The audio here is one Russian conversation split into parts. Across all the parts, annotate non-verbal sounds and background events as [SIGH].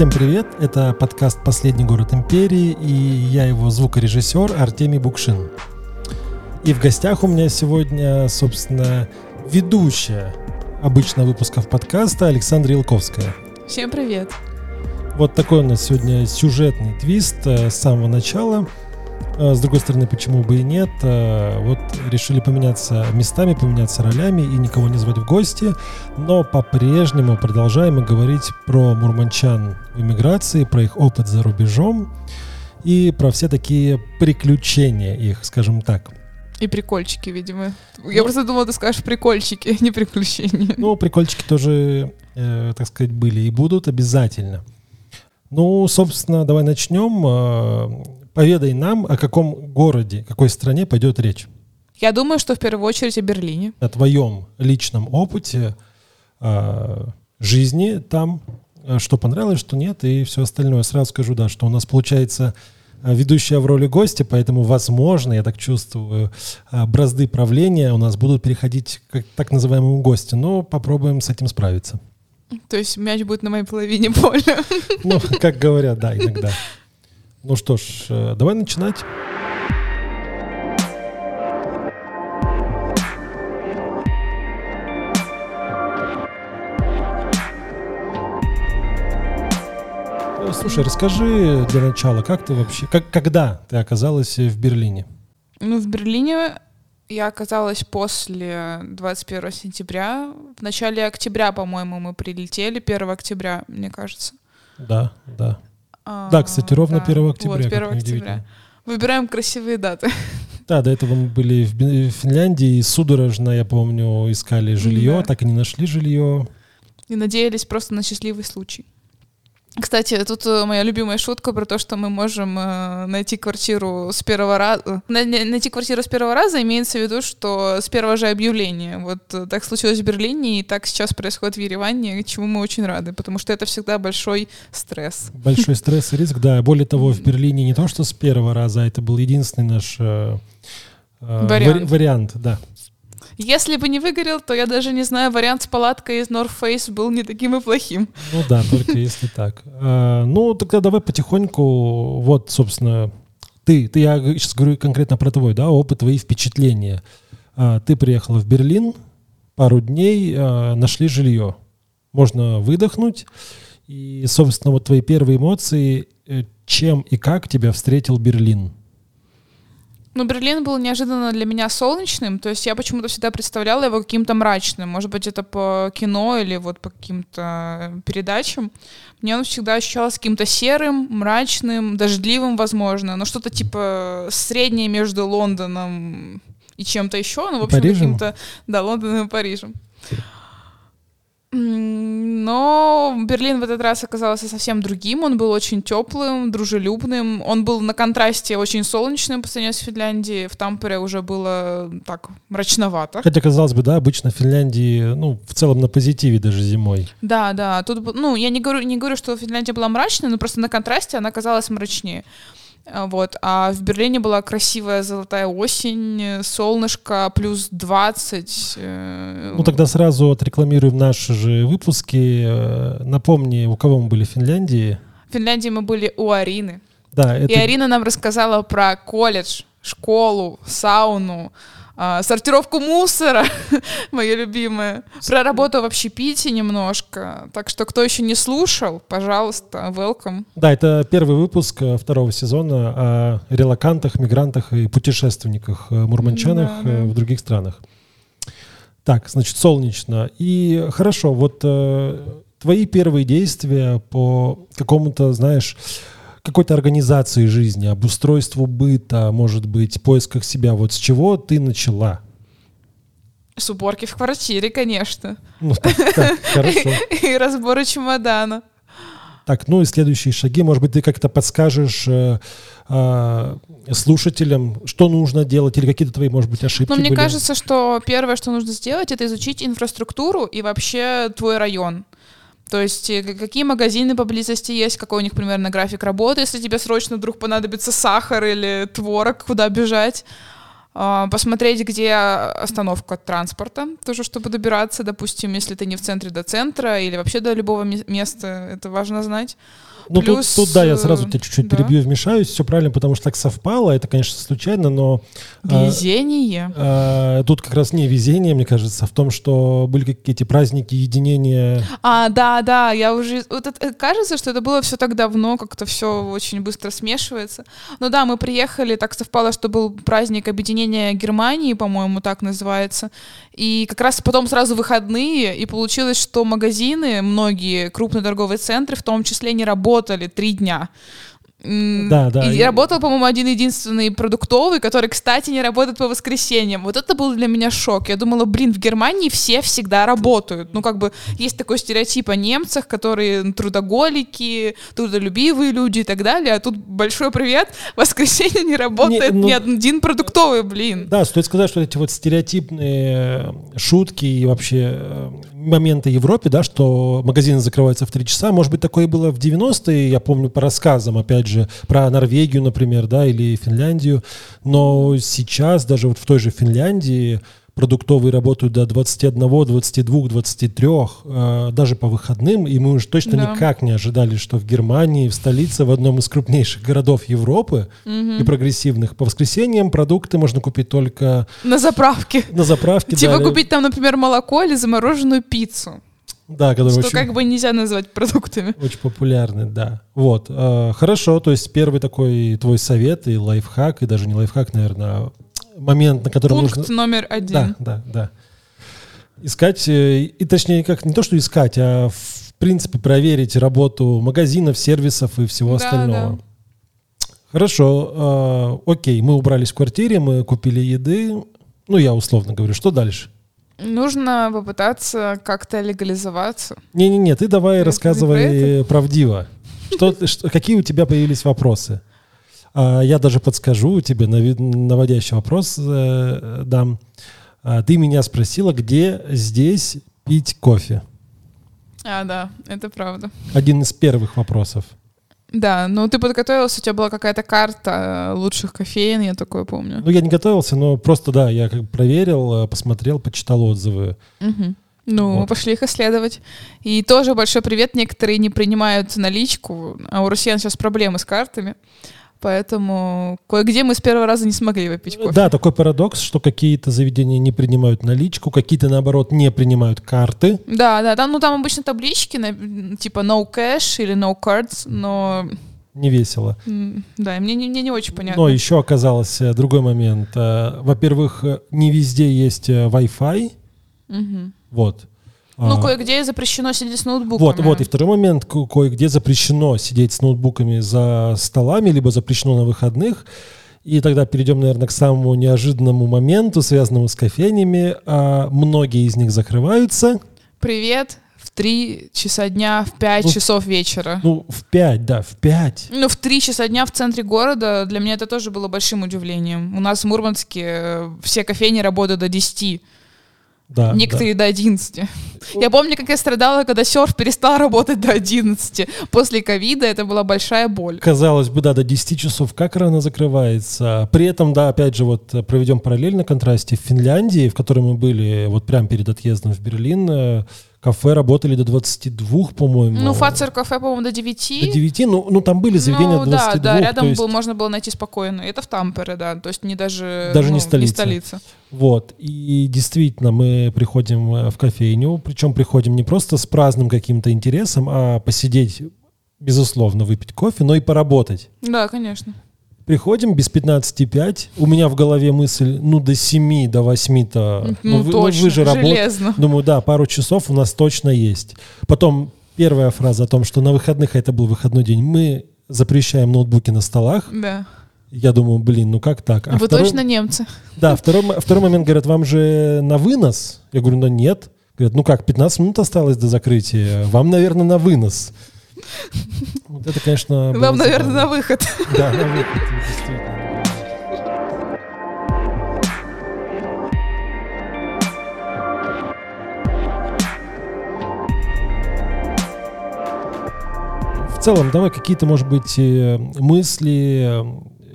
Всем привет! Это подкаст «Последний город империи» и я его звукорежиссер Артемий Букшин. И в гостях у меня сегодня, собственно, ведущая обычно выпусков подкаста Александра Елковская. Всем привет! Вот такой у нас сегодня сюжетный твист э, с самого начала – а, с другой стороны, почему бы и нет? А, вот решили поменяться местами, поменяться ролями и никого не звать в гости, но по-прежнему продолжаем говорить про мурманчан в эмиграции, про их опыт за рубежом и про все такие приключения их, скажем так. И прикольчики, видимо. Я ну, просто думала, ты скажешь прикольчики, не приключения. [LAUGHS] Ну, прикольчики тоже, э, так сказать, были и будут обязательно. Ну, собственно, давай начнем. А, поведай нам, о каком городе, какой стране пойдет речь. Я думаю, что в первую очередь о Берлине. О твоем личном опыте э, жизни там, а, что понравилось, что нет, и все остальное. Сразу скажу, да, что у нас получается а, ведущая в роли гостя, поэтому, возможно, я так чувствую, бразды правления у нас будут переходить к так называемому гостю, но попробуем с этим справиться. То есть мяч будет на моей половине поля. Ну, как говорят, да, иногда. Ну что ж, э, давай начинать. Слушай, расскажи для начала, как ты вообще, как, когда ты оказалась в Берлине? Ну, в Берлине я оказалась после 21 сентября. В начале октября, по-моему, мы прилетели, 1 октября, мне кажется. Да, да. А, да, кстати, ровно да. 1 октября. Вот, 1 октября. Выбираем красивые даты. [LAUGHS] Да, до этого мы были в Финляндии и судорожно, я помню, искали жилье, да. так и не нашли жилье. И надеялись просто на счастливый случай. Кстати, тут э, моя любимая шутка про то, что мы можем э, найти квартиру с первого раза. Найти квартиру с первого раза имеется в виду, что с первого же объявления. Вот э, так случилось в Берлине, и так сейчас происходит в Ереване, чему мы очень рады, потому что это всегда большой стресс. Большой [LAUGHS] стресс и риск, да. Более того, в Берлине не то, что с первого раза, а это был единственный наш э, вариант. вариант, да. Если бы не выгорел, то я даже не знаю, вариант с палаткой из North Face был не таким и плохим. Ну да, только если так. А, ну, тогда давай потихоньку, вот, собственно, ты, ты, я сейчас говорю конкретно про твой, да, опыт, твои впечатления. А, ты приехала в Берлин, пару дней а, нашли жилье. Можно выдохнуть. И, собственно, вот твои первые эмоции, э, чем и как тебя встретил Берлин? Ну, Берлин был неожиданно для меня солнечным, то есть я почему-то всегда представляла его каким-то мрачным. Может быть, это по кино или вот по каким-то передачам. Мне он всегда ощущался каким-то серым, мрачным, дождливым, возможно, но что-то типа среднее между Лондоном и чем-то еще, ну, в общем, каким-то, да, Лондоном и Парижем. Но Берлин в этот раз оказался совсем другим. Он был очень теплым, дружелюбным. Он был на контрасте очень солнечным по сравнению с Финляндией. В Тампере уже было так мрачновато. Хотя, казалось бы, да, обычно в Финляндии, ну, в целом на позитиве даже зимой. Да, да. Тут, ну, я не говорю, не говорю, что Финляндия была мрачной, но просто на контрасте она казалась мрачнее. А, вот. А в Берлине была красивая золотая осень, солнышко, плюс 20. Э, ну, тогда сразу отрекламируем наши же выпуски. Э, напомни, у кого мы были в Финляндии? В Финляндии мы были у Арины. Да, это... И Арина нам рассказала про колледж, школу, сауну, а, сортировку мусора, [LAUGHS] мое любимое, про работу в общепите немножко. Так что, кто еще не слушал, пожалуйста, welcome. Да, это первый выпуск э, второго сезона о релакантах, мигрантах и путешественниках, э, мурманчанах да, э, да. в других странах. Так, значит, солнечно. И хорошо, вот э, твои первые действия по какому-то, знаешь, какой-то организации жизни, обустройству быта, может быть, поисках себя. Вот с чего ты начала? С уборки в квартире, конечно. Ну, так, так, [LAUGHS] хорошо. И разбора чемодана. Так, ну и следующие шаги, может быть, ты как-то подскажешь э, э, слушателям, что нужно делать, или какие-то твои, может быть, ошибки. Ну, мне были? кажется, что первое, что нужно сделать, это изучить инфраструктуру и вообще твой район. То есть э, какие магазины поблизости есть, какой у них примерно график работы, если тебе срочно вдруг понадобится сахар или творог, куда бежать. А, посмотреть, где остановка транспорта, тоже чтобы добираться, допустим, если ты не в центре до центра или вообще до любого места, это важно знать. Ну, Плюс, тут, тут, да, я сразу э, тебя чуть-чуть да. перебью, вмешаюсь. Все правильно, потому что так совпало. Это, конечно, случайно, но... а, Везение. а, тут как раз не везение, мне кажется, а в том, что были какие-то праздники единения. А, да, да, я уже... Вот это, кажется, что это было все так давно, как-то все очень быстро смешивается. Ну да, мы приехали, так совпало, что был праздник объединения Германии, по-моему, так называется. И как раз потом сразу выходные, и получилось, что магазины, многие крупные торговые центры, в том числе, не работали три дня. Да, да, И работал, по-моему, один единственный продуктовый, который, кстати, не работает по воскресеньям. Вот это был для меня шок. Я думала, блин, в Германии все всегда работают. Ну, как бы есть такой стереотип о немцах, которые трудоголики, трудолюбивые люди и так далее. А тут большой привет, воскресенье не работает ну- ни один продуктовый, блин. Да, стоит сказать, что эти вот стереотипные э, шутки и вообще э, моменты в Европе, да, что магазины закрываются в 3 часа, может быть, такое было в 90-е, я помню по рассказам, опять же, про Норвегию, например, да, или Финляндию, но сейчас даже вот в той же Финляндии продуктовые работают до 21, 22, 23, э, даже по выходным, и мы уж точно Да. никак не ожидали, что в Германии, в столице, в одном из крупнейших городов Европы и прогрессивных, по воскресеньям продукты можно купить только На заправке. на заправке. Типа да, купить там, например, молоко или замороженную пиццу. Да, который Что очень, как бы нельзя назвать продуктами. очень популярный, да. Вот, э, хорошо, то есть первый такой твой совет и лайфхак, и даже не лайфхак, наверное, а момент, на котором Пункт нужно... номер один. Да, да, да. Искать, э, и точнее, как не то, что искать, а в принципе проверить работу магазинов, сервисов и всего Да, остального. да. Хорошо, э, окей, мы убрались в квартире, мы купили еды, ну я условно говорю, что дальше? Нужно попытаться как-то легализоваться. Не-не-не, ты давай не рассказывай правдиво. Что, ты- что- какие у тебя появились вопросы? А, я даже подскажу тебе, наводящий вопрос э, дам. А, ты меня спросила, где здесь пить кофе? А, да, это правда. Один из первых вопросов. Да, ну ты подготовился, у тебя была какая-то карта э, лучших кофеин, я такое помню. Ну, я не готовился, но просто, да, я как проверил, э, посмотрел, почитал отзывы. Мгм. Ну, мы Вот. пошли их исследовать. И тоже большой привет. Некоторые не принимают наличку, а у россиян сейчас проблемы с картами. Поэтому кое-где мы с первого раза не смогли выпить кофе. Да, такой парадокс, что какие-то заведения не принимают наличку, какие-то, наоборот, не принимают карты. Да, да, там, ну там обычно таблички, типа no cash или no cards, но Не весело. да, и мне, не- мне не очень понятно. Но еще оказалось э, другой момент. Э, Во-первых, э, не везде есть Wi-Fi. Мгм. Вот. Ну, А, кое-где запрещено сидеть с ноутбуками. Вот, вот. И второй момент, ко- кое-где запрещено сидеть с ноутбуками за столами, либо запрещено на выходных. И тогда перейдем, наверное, к самому неожиданному моменту, связанному с кофейнями. А многие из них закрываются. Привет в 3 часа дня, в 5 Ну, часов вечера. Ну, в 5, да, в 5. Ну, в 3 часа дня в центре города для меня это тоже было большим удивлением. У нас в Мурманске э, все кофейни работают до 10, Да, некоторые до 11. Я помню, как я страдала, когда серф перестал работать до 11. После ковида это была большая боль. Казалось бы, да, до 10 часов, как рано закрывается. При этом, да, опять же, вот э, проведем параллель на контрасте. В Финляндии, в которой мы были вот прямо перед отъездом в Берлин, э, кафе работали до 22, по-моему. Ну, Фацер кафе, по-моему, до 9. До 9, ну, ну там были заведения ну, до 22. да, да, рядом есть, был, можно было найти спокойно. Это в Тампере, да, то есть не даже, Даже не ну, столица. столица. Вот, и действительно мы приходим э, в кофейню, причем приходим не просто с праздным каким-то интересом, а посидеть, безусловно, выпить кофе, но и поработать. Да, конечно. Приходим без 15,5. У меня в голове мысль, ну, до 7, до 8-то. Ну, вы, точно, вы же работаете. железно. Думаю, да, пару часов у нас точно есть. Потом первая фраза о том, что на выходных, а это был выходной день, мы запрещаем ноутбуки на столах. Да. Я думаю, блин, ну как так? А Вы второй- точно немцы. Да, второй, второй момент, говорят, вам же на вынос? Я говорю, да нет. Говорят, ну как, 15 минут осталось до закрытия, вам, наверное, на вынос. Вот это, конечно, Вам, наверное, на выход. Да, на выход, действительно. В целом, давай какие-то, может быть, э, мысли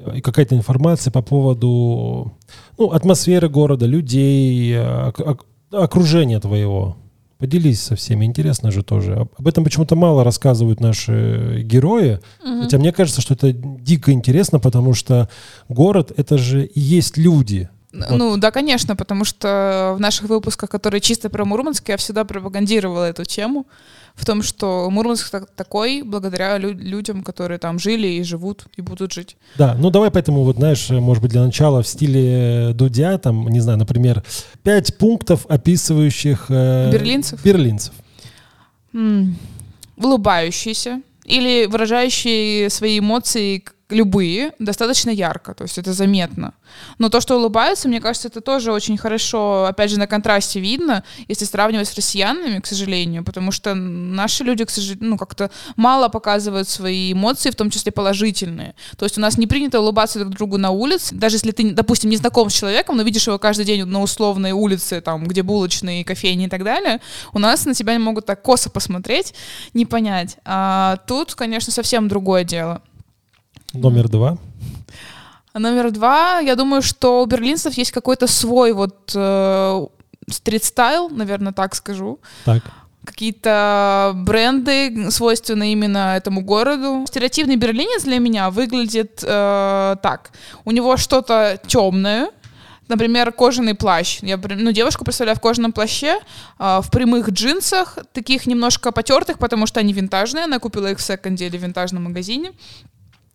э, и какая-то информация по поводу ну, атмосферы города, людей, э, ок- окружения твоего. Поделись со всеми, интересно же тоже. Об этом почему-то мало рассказывают наши герои. Угу. Хотя мне кажется, что это дико интересно, потому что город — это же и есть люди. Вот. Ну да, конечно, потому что в наших выпусках, которые чисто про Мурманск, я всегда пропагандировала эту тему в том, что Мурманск такой благодаря лю- людям, которые там жили и живут и будут жить. Да, ну давай поэтому вот знаешь, может быть для начала в стиле Дудя, там, не знаю, например, пять пунктов, описывающих э, берлинцев. Берлинцев. М- улыбающиеся или выражающие свои эмоции любые, достаточно ярко, то есть это заметно. Но то, что улыбаются, мне кажется, это тоже очень хорошо, опять же, на контрасте видно, если сравнивать с россиянами, к сожалению, потому что наши люди, к сожалению, ну, как-то мало показывают свои эмоции, в том числе положительные. То есть у нас не принято улыбаться друг другу на улице, даже если ты, допустим, не знаком с человеком, но видишь его каждый день на условной улице, там, где булочные, кофейни и так далее, у нас на тебя могут так косо посмотреть, не понять. А тут, конечно, совсем другое дело. Номер два. Номер два, я думаю, что у берлинцев есть какой-то свой вот э, стрит-стайл, наверное, так скажу. Так. Какие-то бренды, свойственные именно этому городу. Стереотипный берлинец для меня выглядит э, так. У него что-то темное, например, кожаный плащ. Я ну, девушку представляю в кожаном плаще, э, в прямых джинсах, таких немножко потертых, потому что они винтажные. Она купила их в секонде или в винтажном магазине.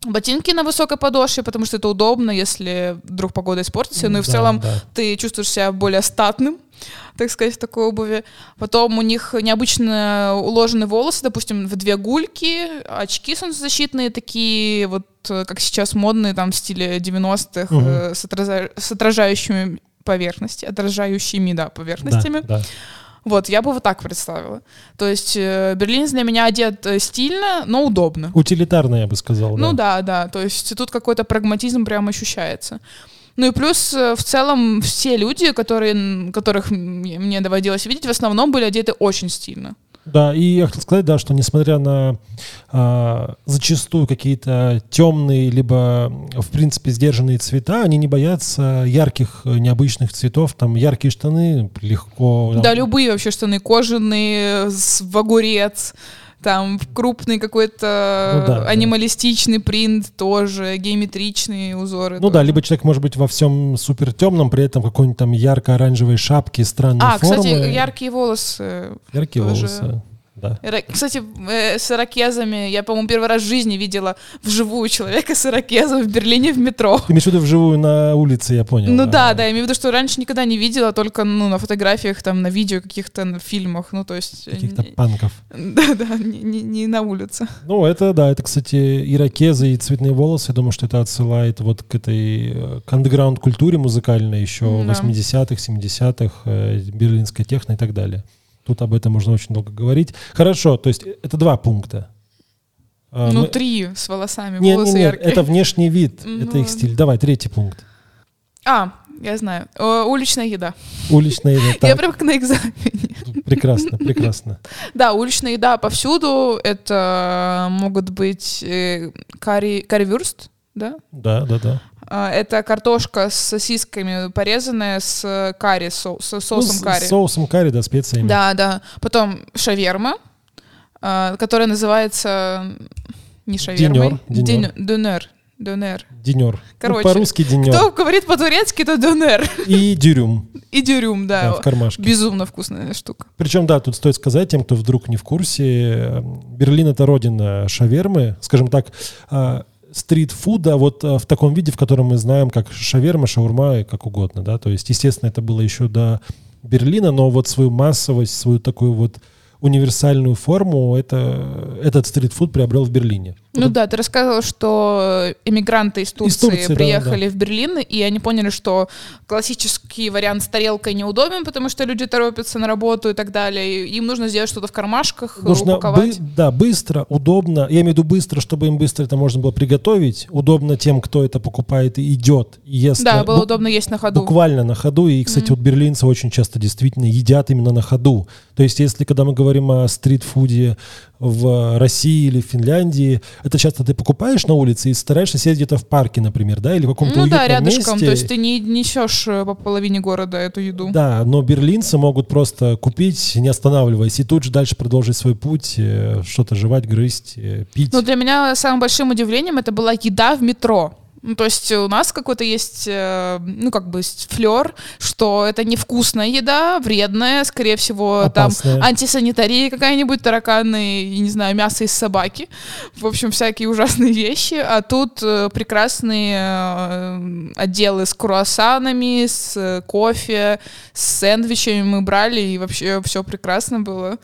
Ботинки на высокой подошве, потому что это удобно, если вдруг погода испортится. Ну и в да, целом да. ты чувствуешь себя более статным, так сказать, в такой обуви. Потом у них необычно уложены волосы, допустим, в две гульки, очки солнцезащитные такие, вот как сейчас модные, там, в стиле 90-х, угу. э, с, отража... с отражающими поверхности, отражающими, да, поверхностями. Да, да. Вот, я бы вот так представила. То есть э, Берлин для меня одет э, стильно, но удобно. Утилитарно, я бы сказал. Ну да, да. То есть тут какой-то прагматизм прям ощущается. Ну и плюс э, в целом все люди, которые, которых мне доводилось видеть, в основном были одеты очень стильно. Да, и я хотел сказать, да, что несмотря на а, зачастую какие-то темные, либо, в принципе, сдержанные цвета, они не боятся ярких, необычных цветов. Там яркие штаны легко... Да, любые вообще штаны, кожаные, в огурец, там крупный какой-то ну, да, анималистичный да. принт тоже, геометричные узоры. Ну тоже. да, либо человек может быть во всем супер темном, при этом какой-нибудь там ярко-оранжевой шапки, странной а, формы. А, кстати, яркие волосы. Яркие тоже. волосы да. Кстати, э, с ирокезами, я, по-моему, первый раз в жизни видела вживую человека с ирокезом в Берлине в метро. Ты имеешь в виду вживую на улице, я понял. Ну да, да, я имею в виду, что раньше никогда не видела, только ну, на фотографиях, там, на видео, каких-то на фильмах, ну то есть... Э, Каких-то панков. [LAUGHS] Да-да, не, не, не на улице. Ну это, да, это, кстати, ирокезы и цветные волосы, я думаю, что это отсылает вот к этой, э, к андеграунд-культуре музыкальной еще да. 80-х, 70-х, берлинская техно и так далее. Тут об этом можно очень долго говорить. Хорошо, то есть это два пункта. А, ну, Мы... три с волосами. Нет, волосы нет, нет, это внешний вид, ну... это их стиль. Давай, третий пункт. А, я знаю. О, уличная еда. Уличная еда. Так. Я прям как на экзамене. Прекрасно, прекрасно. Да, уличная еда повсюду. Это могут быть э, карри, карри-вюрст, да? Да, да, да. А, это картошка с сосисками порезанная с карри, со, с соусом ну, карри. С соусом карри, да, специями. Да, да. Потом шаверма, а, которая называется не шавермой. Денер. Дюнер. Дюнер. Дюнер. Ну, Короче, ну, по-русски дюнер. Кто говорит по-турецки, то дюнер. И дюрюм. [LAUGHS] И дюрюм, да. да. В кармашке. Безумно вкусная штука. Причем, да, тут стоит сказать тем, кто вдруг не в курсе, Берлин — это родина шавермы. Скажем так, а, стрит-фуда вот э, в таком виде, в котором мы знаем, как шаверма, шаурма и как угодно, да, то есть, естественно, это было еще до Берлина, но вот свою массовость, свою такую вот универсальную форму это, этот стритфуд приобрел в Берлине. Ну вот. да, ты рассказывал, что иммигранты из Турции, из Турции приехали да, да. в Берлин, и они поняли, что классический вариант с тарелкой неудобен, потому что люди торопятся на работу и так далее. И им нужно сделать что-то в кармашках, нужно упаковать. Бы, да, быстро, удобно. Я имею в виду быстро, чтобы им быстро это можно было приготовить. Удобно тем, кто это покупает и идет, и ест. Да, на, было удобно есть на ходу. Буквально на ходу. И, кстати, mm-hmm. вот берлинцы очень часто действительно едят именно на ходу. То есть, если когда мы говорим говорим о стритфуде в России или в Финляндии, это часто ты покупаешь на улице и стараешься сидеть где-то в парке, например, да, или в каком-то Ну да, рядышком, месте. то есть ты не несешь э, по половине города эту еду. Да, но берлинцы могут просто купить, не останавливаясь, и тут же дальше продолжить свой путь, э, что-то жевать, грызть, э, пить. Ну, для меня самым большим удивлением это была еда в метро. Ну, то есть у нас какой-то есть, э, ну, как бы флер, что это невкусная еда, вредная, скорее всего, Опасная. там антисанитария какая-нибудь, тараканы, и, не знаю, мясо из собаки. В общем, всякие ужасные вещи. А тут э, прекрасные э, отделы с круассанами, с кофе, с сэндвичами мы брали, и вообще все прекрасно было.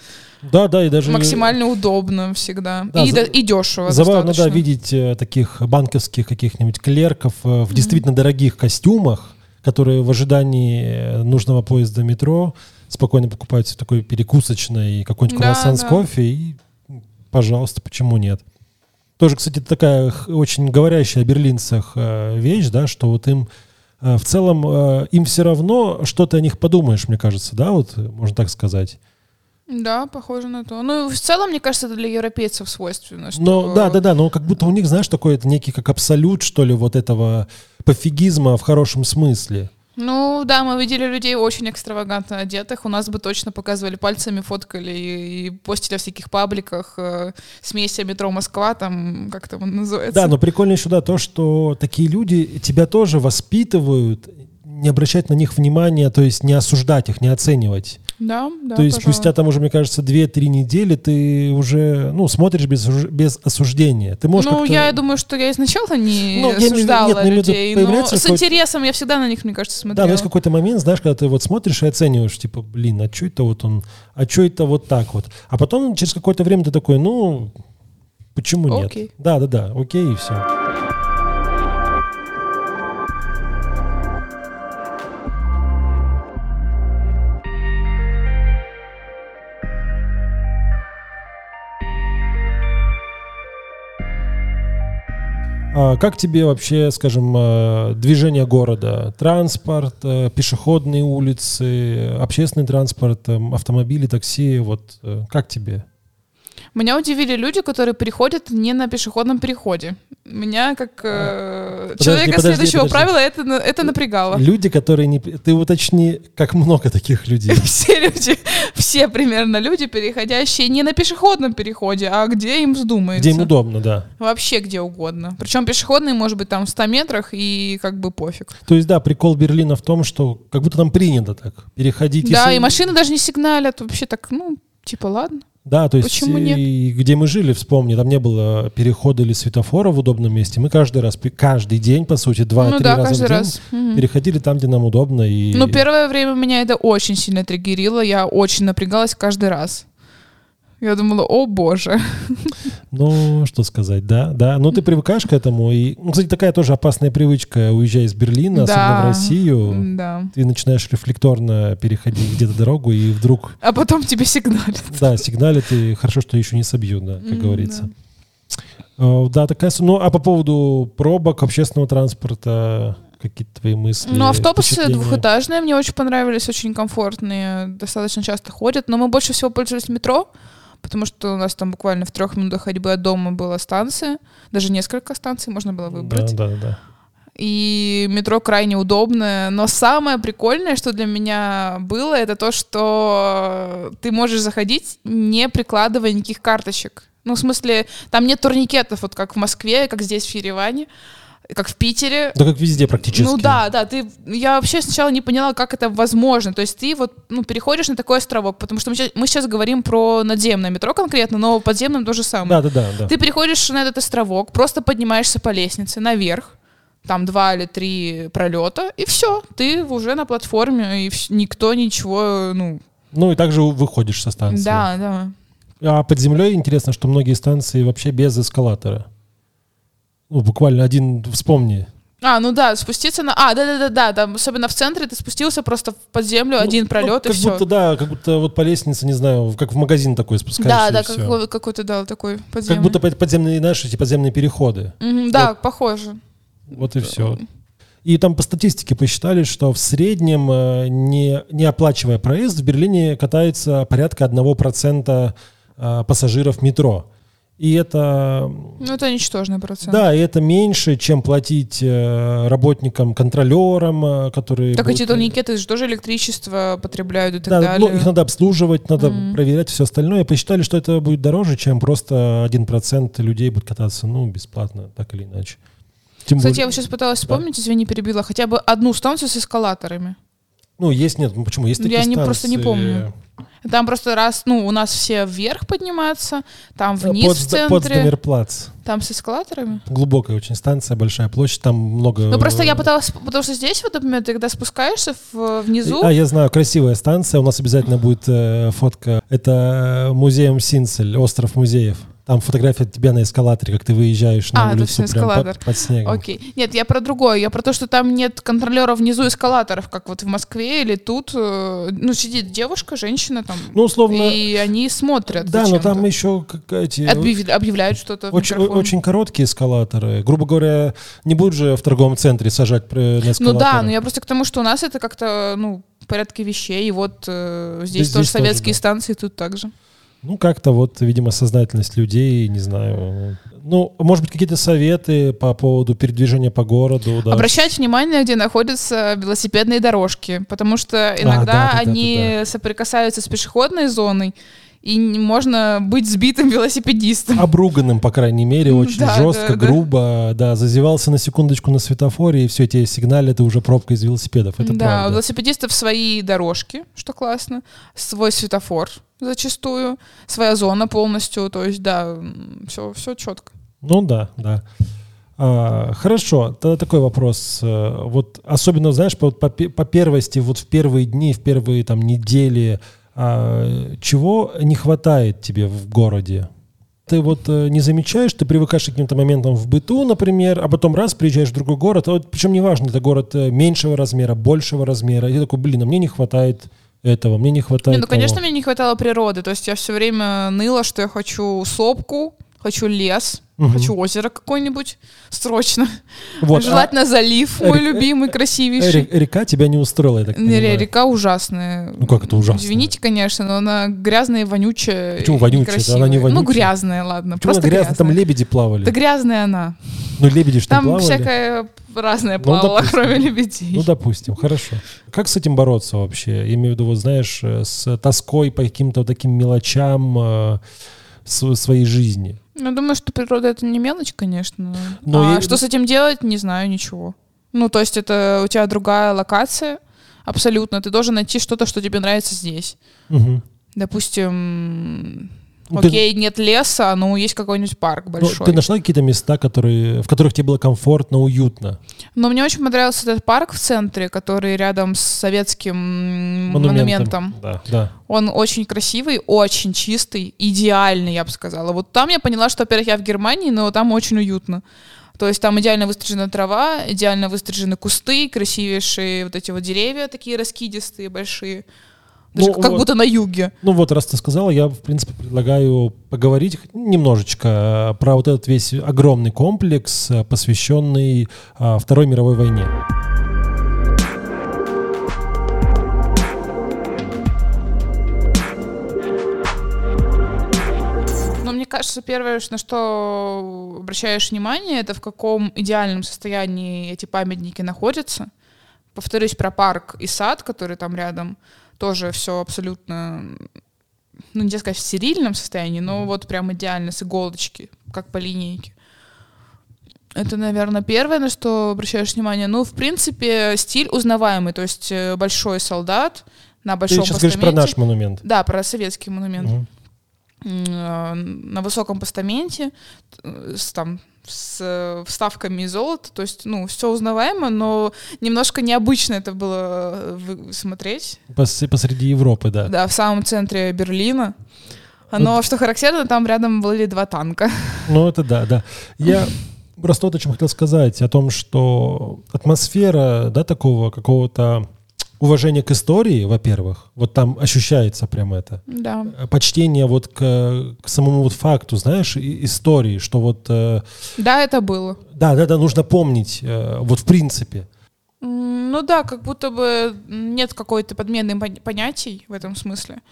Да, да, и даже... Максимально удобно всегда. Да, и, за- да- и дешево. Забавно, да, достаточно. видеть э, таких банковских каких-нибудь клерков э, в действительно дорогих костюмах, которые в ожидании э, нужного поезда метро спокойно покупают себе такой перекусочный какой-нибудь Да, круассан с да. кофе и, пожалуйста, почему нет? Тоже, кстати, такая очень говорящая о берлинцах вещь, да, что вот им в целом им все равно, что ты о них подумаешь, мне кажется, да, вот можно так сказать. Да, похоже на то. Ну, в целом, мне кажется, это для европейцев свойственно. Что... Но да, да, да, но как будто у них, знаешь, такой некий как абсолют, что ли, вот этого пофигизма в хорошем смысле. Ну, да, мы видели людей очень экстравагантно одетых. У нас бы точно показывали пальцами, фоткали и, и постили в всяких пабликах э, смеси метро Москва, там, как там он называется. Да, но прикольно еще, да, то, что такие люди тебя тоже воспитывают, не обращать на них внимания, то есть не осуждать их, не оценивать. да, да, то есть пожалуй. спустя там уже, мне кажется, 2-3 недели ты уже, ну, смотришь без, без осуждения. Ты можешь Ну, я думаю, что я изначально не Ну, осуждала нет, имею в виду, людей, но с интересом я всегда на них, мне кажется, Да, смотрела. но есть какой-то момент, знаешь, когда ты вот смотришь и оцениваешь, типа, блин, а что это вот он, а что это вот так вот. А потом через какое-то время ты такой, ну, почему нет? Окей. Да, да, да, окей, и все. Как тебе вообще, скажем, э, движение города? Транспорт, э, пешеходные улицы, общественный транспорт, э, автомобили, такси, вот э, как тебе? Меня удивили люди, которые переходят не на пешеходном переходе. Меня, как э, Подожди, человека подожди, следующего подожди. правила, это, это напрягало. Люди, которые не... Ты уточни, как много таких людей. [LAUGHS] Все люди, все примерно люди, переходящие не на пешеходном переходе, а где им вздумается. Где им удобно, да. Вообще где угодно. Причем пешеходный может быть там в 100 метрах и как бы пофиг. То есть, да, прикол Берлина в том, что как будто там принято так переходить. Да, если- и машины даже не сигналят. Вообще так, ну, типа, ладно. Да, то есть, Почему нет? и где мы жили, вспомни, там не было перехода или светофора в удобном месте. Мы каждый раз, каждый день, по сути, два-три ну да, раза в день раз. Переходили там, где нам удобно. И... Ну, первое время меня это очень сильно триггерило. Я очень напрягалась каждый раз. Я думала, о боже. [LAUGHS] Ну, что сказать, да, да. Ну, ты привыкаешь к этому. И, ну, кстати, такая тоже опасная привычка, уезжая из Берлина, особенно в Да. Россию. Да. Ты начинаешь рефлекторно переходить где-то дорогу, и вдруг, А потом тебе сигналят. да, сигналят, и хорошо, что еще не собьют, да, как говорится. Э, Да, такая... Ну, а по поводу пробок, общественного транспорта, какие-то твои мысли? Ну, автобусы двухэтажные мне очень понравились, очень комфортные, достаточно часто ходят. Но мы больше всего пользовались метро, потому что у нас там буквально в трех минутах ходьбы от дома была станция, даже несколько станций можно было выбрать. Да, да, да. И метро крайне удобное. Но самое прикольное, что для меня было, это то, что ты можешь заходить, не прикладывая никаких карточек. Ну, в смысле, там нет турникетов, вот как в Москве, как здесь в Ереване, как в Питере. Да как везде практически. Ну да, да, ты, я вообще сначала не поняла, как это возможно. То есть ты вот, ну, переходишь на такой островок, потому что мы сейчас, мы сейчас говорим про надземное метро конкретно, но подземным то же самое. Да, да, да, да. Ты переходишь на этот островок, просто поднимаешься по лестнице наверх, там два или три пролета, и все, ты уже на платформе, и никто ничего, ну, Ну и также выходишь со станции. да, да. А под землей интересно, что многие станции вообще без эскалатора. Ну, буквально один, вспомни. А, ну да, спуститься на... А, да-да-да-да, там, особенно в центре ты спустился просто под землю, один Ну, пролет, ну, и как все. будто, да, как будто вот по лестнице, не знаю, как в магазин такой спускаешься. Да, да, какой- какой-то, да, такой подземный. Как будто под- подземные, знаешь, эти подземные переходы. Мгм, да, похоже. Вот и все. И там по статистике посчитали, что в среднем, э, не, не оплачивая проезд, в Берлине катается порядка 1% э, пассажиров метро. И это... Ну, это ничтожный процент. Да, и это меньше, чем платить э, работникам, контролерам, э, которые... Так будут... эти турникеты же тоже электричество потребляют и так да, далее. Ну, их надо обслуживать, надо mm. проверять все остальное. Посчитали, что это будет дороже, чем просто 1% людей будет кататься, ну, бесплатно, так или иначе. Тем Кстати, более... я вот сейчас пыталась вспомнить, да. извини, перебила, хотя бы одну станцию с эскалаторами. Ну, есть, нет, ну почему? Есть такие Я станции. не, просто не помню. Там просто раз, ну, у нас все вверх поднимаются, там вниз под, в центре. Потсдамерплац. Там с эскалаторами? Глубокая очень станция, большая площадь, там много... Ну, просто я пыталась, потому что здесь, вот, например, ты когда спускаешься в, внизу... А, я знаю, красивая станция, у нас обязательно будет э, фотка. Это музеем Синцель, остров музеев. Там фотография тебя на эскалаторе, как ты выезжаешь на а, улицу прям под, под снегом. Окей. Нет, я про другое. Я про то, что там нет контролера внизу эскалаторов, как вот в Москве или тут. Э, ну, сидит девушка, женщина там. Ну, условно. И они смотрят. Да, но там еще эти... Объяв... Объявляют что-то очень, очень короткие эскалаторы. Грубо говоря, не будут же в торговом центре сажать на эскалаторы. Ну да, но я просто к тому, что у нас это как-то, ну, порядке вещей. И вот э, здесь, здесь тоже советские тоже, да. станции, тут также. Ну, как-то вот, видимо, сознательность людей, не знаю. Ну, может быть, какие-то советы по поводу передвижения по городу. Да. Обращать внимание, где находятся велосипедные дорожки, потому что иногда а, да, да, они да, да, да. соприкасаются с пешеходной зоной, и можно быть сбитым [LAUGHS] велосипедистом. Обруганным, по крайней мере, очень да, жестко, да, грубо. Да. да, зазевался на секундочку на светофоре, и все эти сигнали, это уже пробка из велосипедов. Это да, правда. у велосипедистов свои дорожки, что классно, свой светофор зачастую, своя зона полностью, то есть, да, все, все четко. Ну да, да. А, хорошо, тогда такой вопрос. Э, вот особенно, знаешь, по, по, по первости, вот в первые дни, в первые там недели а, чего не хватает тебе в городе? Ты вот э, не замечаешь, ты привыкаешь к каким-то моментам в быту, например, а потом раз приезжаешь в другой город, а вот, причем неважно, это город э, меньшего размера, большего размера, и ты такой, блин, а мне не хватает этого, мне не хватает не, Ну, конечно, того. мне не хватало природы, то есть я все время ныла, что я хочу сопку, хочу лес, угу. хочу озеро какое-нибудь срочно. Вот, Желательно а... залив, мой Ре... любимый, красивейший. Река тебя не устроила, я так понимаю. Река ужасная. Ну как это ужасно? Извините, конечно, но она грязная и вонючая. Почему вонючая? Она не вонючая. Ну грязная, ладно. Почему просто грязная? Там лебеди плавали. Да грязная она. Ну лебеди что там плавали? Там всякое разное ну, плавало, ну, кроме лебедей. Ну, допустим, хорошо. Как с этим бороться вообще? Я имею в виду, вот знаешь, э, с тоской по каким-то вот таким мелочам э, своей жизни. Ну, думаю, что природа это не мелочь, конечно. Но а я... что с этим делать, не знаю ничего. Ну, то есть это у тебя другая локация, абсолютно. Ты должен найти что-то, что тебе нравится здесь. Угу. Допустим, Окей, ты... нет леса, но есть какой-нибудь парк ну, большой. Ну, ты нашла какие-то места, которые, в которых тебе было комфортно, уютно? Но мне очень понравился этот парк в центре, который рядом с советским монументом. монументом. Да, да. Он очень красивый, очень чистый, идеальный, я бы сказала. Вот там я поняла, что, во-первых, я в Германии, но там очень уютно. То есть там идеально выстрижена трава, идеально выстрижены кусты, красивейшие вот эти вот деревья такие раскидистые, большие. Даже ну, как будто на юге. Ну вот, раз ты сказала, я, в принципе, предлагаю поговорить немножечко про вот этот весь огромный комплекс, э, посвященный а, Второй мировой войне. Но мне кажется, первое, на что обращаешь внимание, это в каком идеальном состоянии эти памятники находятся. Повторюсь про парк и сад, который там рядом тоже все абсолютно, ну, нельзя сказать, в стерильном состоянии, но mm-hmm. вот прям идеально, с иголочки, как по линейке. Это, наверное, первое, на что обращаешь внимание. Ну, в принципе, стиль узнаваемый, то есть э, большой солдат на большом Ты сейчас постаменте. говоришь про наш монумент. Да, про советский монумент. Угу. На высоком постаменте, с, там, с вставками золота, то есть, ну, все узнаваемо, но немножко необычно это было э, смотреть. Пос посреди Европы, да. Да, в самом центре Берлина. Но, что характерно, там рядом были два танка. [LAUGHS] Ну, это да, да. Я просто вот о чем хотел сказать, о том, что атмосфера, да, такого какого-то уважение к истории, во-первых, вот там ощущается прям это. Да. Почтение вот к, к самому вот факту, знаешь, истории, что вот... Э, да, это было. Да, да, да, нужно помнить, э, вот в принципе. Ну да, как будто бы нет какой-то подмены понятий в этом смысле.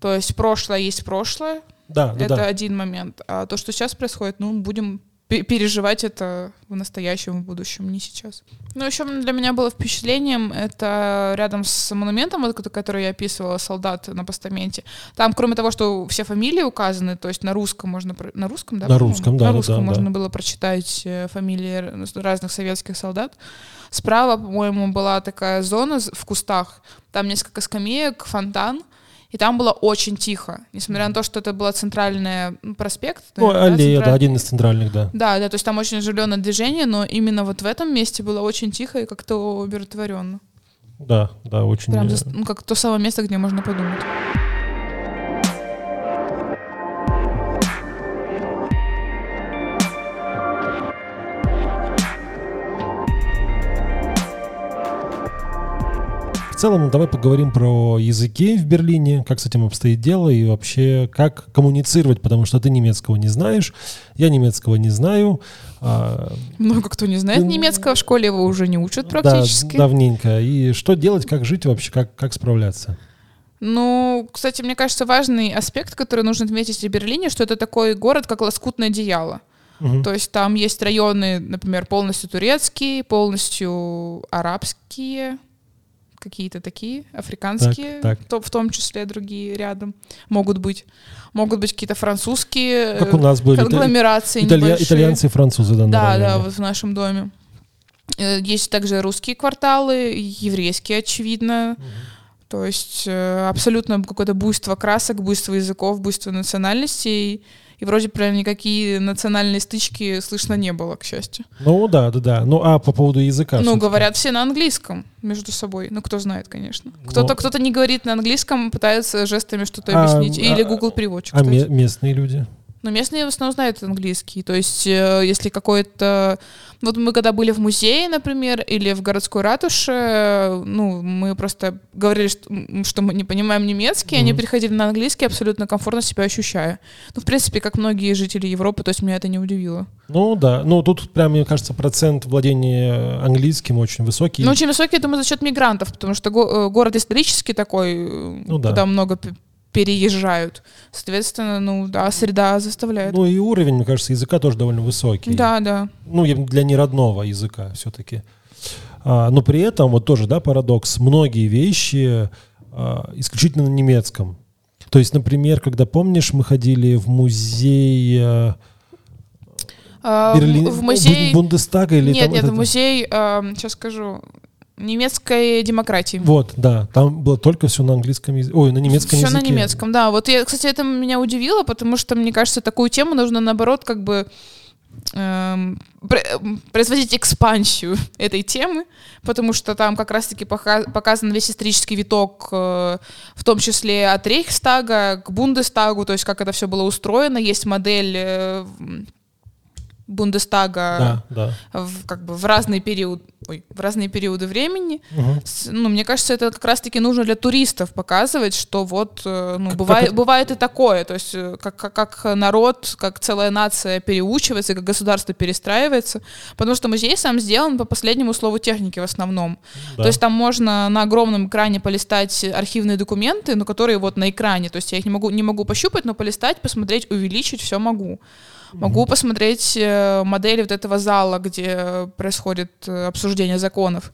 То есть прошлое есть прошлое. Да, это да. один момент. А то, что сейчас происходит, ну, будем переживать это в настоящем, в будущем, не сейчас. Ну, еще для меня было впечатлением, это рядом с монументом, вот, который я описывала, солдат на постаменте. Там, кроме того, что все фамилии указаны, то есть на русском можно... На русском, да? На русском, да. На русском да, можно да. было прочитать э, фамилии разных советских солдат. Справа, по-моему, была такая зона в кустах. Там несколько скамеек, фонтан. И там было очень тихо, несмотря на то, что это была центральный проспект. Ну, да, аллея, централь... да, один из центральных, да. Да, да, то есть там очень оживленное движение, но именно вот в этом месте было очень тихо и как-то умиротворенно. Да, да, очень. Прям, ну, как то самое место, где можно подумать. Целом давай поговорим про языки в Берлине, как с этим обстоит дело и вообще как коммуницировать, потому что ты немецкого не знаешь, я немецкого не знаю. А... Много кто не знает немецкого, в школе его уже не учат практически. Да, давненько. И что делать, как жить вообще, как, как справляться? Ну, кстати, мне кажется, важный аспект, который нужно отметить в Берлине, что это такой город, как лоскутное одеяло. Угу. То есть там есть районы, например, полностью турецкие, полностью арабские, какие-то такие, африканские, так, так. То, в том числе другие рядом могут быть. Могут быть какие-то французские как у нас были, конгломерации италья, Итальянцы и французы, да, Да, да, вот в нашем доме. Э, есть также русские кварталы, еврейские, очевидно. Угу. То есть э, абсолютно какое-то буйство красок, буйство языков, буйство национальностей и вроде прям никакие национальные стычки слышно не было, к счастью. Ну да, да, да. Ну а по поводу языка? Ну, говорят все на английском между собой. Ну, кто знает, конечно. Кто-то Но... кто не говорит на английском, пытается жестами что-то а, объяснить. А, Или Google переводчик. А местные люди? Но местные в основном знают английский. То есть, э, если какой-то... Вот мы когда были в музее, например, или в городской ратуше, ну, мы просто говорили, что, что мы не понимаем немецкий, mm-hmm. они переходили на английский, абсолютно комфортно себя ощущая. Ну, в принципе, как многие жители Европы, то есть меня это не удивило. Ну, да. Ну, тут прям, мне кажется, процент владения английским очень высокий. Ну, очень высокий, я думаю, за счет мигрантов, потому что го- э, город исторический такой, э, ну, да. куда много переезжают. Соответственно, ну да, среда заставляет. Ну и уровень, мне кажется, языка тоже довольно высокий. Да, да. Ну, для неродного языка все-таки. А, но при этом, вот тоже, да, парадокс, многие вещи а, исключительно на немецком. То есть, например, когда помнишь, мы ходили в музей... А, Берлин... В музей... Бундестага или Нет, там, нет, это... в музей, э, сейчас скажу, немецкой демократии. Вот, да, там было только все на английском языке, ой, на немецком все языке. Все на немецком, да. Вот, я, кстати, это меня удивило, потому что, мне кажется, такую тему нужно, наоборот, как бы эм, производить экспансию [LAUGHS] этой темы, потому что там как раз-таки показан весь исторический виток, э, в том числе от Рейхстага к Бундестагу, то есть как это все было устроено, есть модель э, Бундестага да, да. В, как бы в разные периоды, ой, в разные периоды времени. Угу. Ну, мне кажется, это как раз-таки нужно для туристов показывать, что вот, э, ну, бывает, как... бывает и такое, то есть э, как, как, как народ, как целая нация переучивается, как государство перестраивается, потому что музей сам сделан по последнему слову техники в основном. Да. То есть там можно на огромном экране полистать архивные документы, но которые вот на экране, то есть я их не могу, не могу пощупать, но полистать, посмотреть, увеличить, все могу. Могу посмотреть э, модели вот этого зала, где происходит э, обсуждение законов.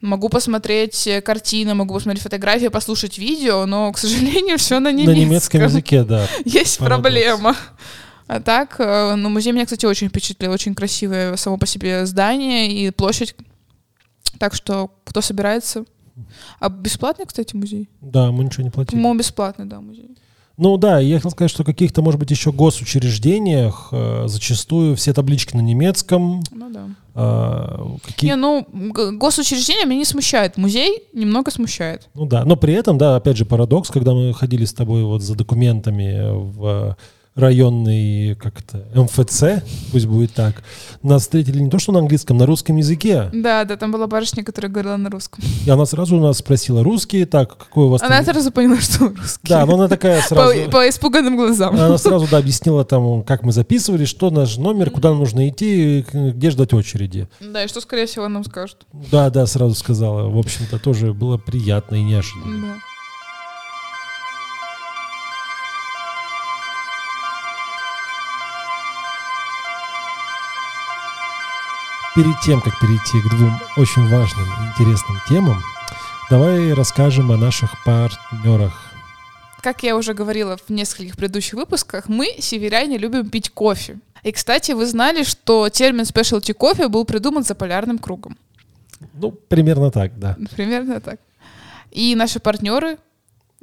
Могу посмотреть э, картины, могу посмотреть фотографии, послушать видео, но, к сожалению, все на немецком. На немецком языке, да. [LAUGHS] Есть Парадокс. проблема. А так, ну, музей меня, кстати, очень впечатлил. Очень красивое само по себе здание и площадь. Так что, кто собирается... А бесплатный, кстати, музей? Да, мы ничего не платим. По-моему, бесплатный, да, музей. Ну да, я хотел сказать, что в каких-то, может быть, еще госучреждениях э, зачастую все таблички на немецком. Ну да. Э, какие... Не, ну, госучреждения меня не смущает. Музей немного смущает. Ну да, но при этом, да, опять же, парадокс, когда мы ходили с тобой вот за документами в районный как-то МФЦ, пусть будет так, нас встретили не то, что на английском, на русском языке. Да, да, там была барышня, которая говорила на русском. И она сразу у нас спросила, русские, так, какой у вас... Она там- сразу поняла, что мы русские. Да, но она такая сразу... По, по испуганным глазам. Она сразу, да, объяснила там, как мы записывали, что наш номер, куда нам нужно идти, где ждать очереди. Да, и что, скорее всего, нам скажут. Да, да, сразу сказала. В общем-то, тоже было приятно и неожиданно. Да. Перед тем, как перейти к двум очень важным и интересным темам, давай расскажем о наших партнерах. Как я уже говорила в нескольких предыдущих выпусках, мы, северяне, любим пить кофе. И, кстати, вы знали, что термин specialty кофе был придуман за полярным кругом. Ну, примерно так, да. Примерно так. И наши партнеры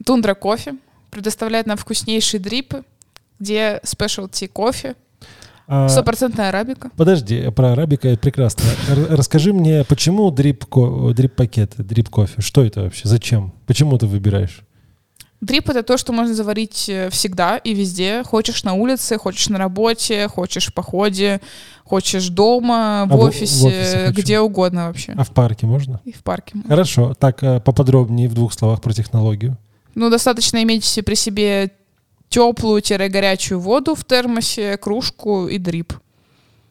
Тундра Кофе предоставляют нам вкуснейшие дрипы, где specialty кофе, стопроцентная арабика. подожди, про арабика прекрасно. Р- расскажи мне, почему дрип, ко- дрип пакеты, дрип кофе? Что это вообще? Зачем? Почему ты выбираешь? Дрип — это то, что можно заварить э, всегда и везде. Хочешь на улице, хочешь на работе, хочешь в походе, хочешь дома, в А в- в офисе, офисе хочу. где угодно вообще. А в парке можно? И в парке. можно. Хорошо. Так, э, поподробнее в двух словах про технологию. Ну, достаточно иметь при себе теплую-горячую воду в термосе, кружку и дрип.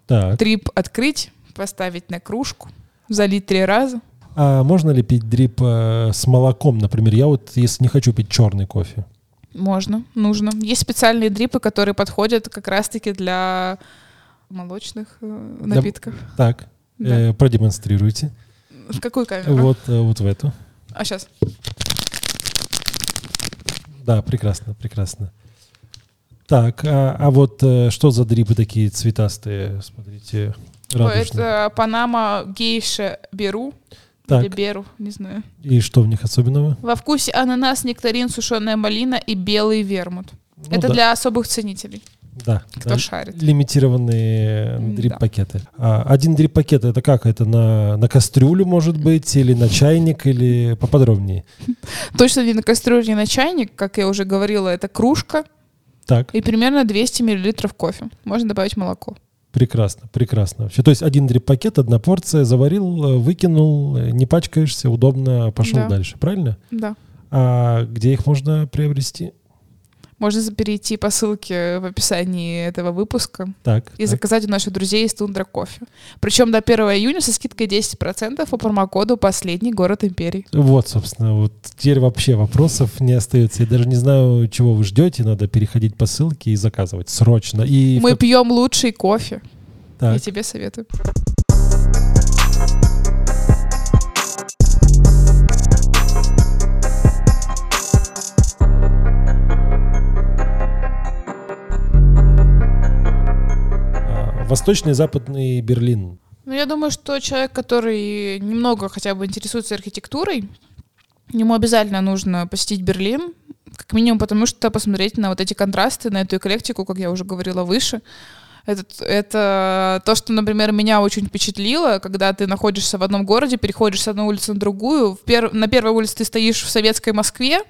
Так. Дрип открыть, поставить на кружку, залить три раза. А можно ли пить дрип э, с молоком, например? Я вот, если не хочу пить черный кофе. Можно, нужно. Есть специальные дрипы, которые подходят как раз-таки для молочных э, напитков. Так, Да. э, продемонстрируйте. В какую камеру? Вот, э, вот в эту. А сейчас. Да, прекрасно, прекрасно. Так, а, а вот э, что за дрипы такие цветастые? Смотрите, радужные. Это Панама гейша беру. Так. Или беру, не знаю. И что в них особенного? Во вкусе ананас, нектарин, сушеная малина и белый вермут. Ну это да, для особых ценителей, да, кто да, шарит. лимитированные дрип-пакеты. А один дрип-пакет это как? Это на, на кастрюлю может быть, или на чайник, или поподробнее? [LAUGHS] Точно не на кастрюлю, не на чайник, как я уже говорила, это кружка Так, и примерно 200 миллилитров кофе. Можно добавить молоко. прекрасно, прекрасно вообще. То есть один дрип-пакет, одна порция, заварил, э, выкинул, э, не пачкаешься, удобно, пошел Да. дальше, правильно? Да. А где их можно приобрести? Можно перейти по ссылке в описании этого выпуска Так, и так. заказать у наших друзей из Тундра кофе. Причем до 1 июня со скидкой 10% по промокоду «Последний город империи». Вот, собственно, вот теперь вообще вопросов не остается. Я даже не знаю, чего вы ждете. Надо переходить по ссылке и заказывать срочно. И в Мы как- пьем лучший кофе. так, Я тебе советую. Восточный и Западный Берлин. Ну, я думаю, что человек, который немного хотя бы интересуется архитектурой, ему обязательно нужно посетить Берлин, как минимум потому, что посмотреть на вот эти контрасты, на эту эклектику, как я уже говорила выше. Это, это то, что, например, меня очень впечатлило, когда ты находишься в одном городе, переходишь с одной улицы на другую. В пер- на первой улице ты стоишь в советской Москве,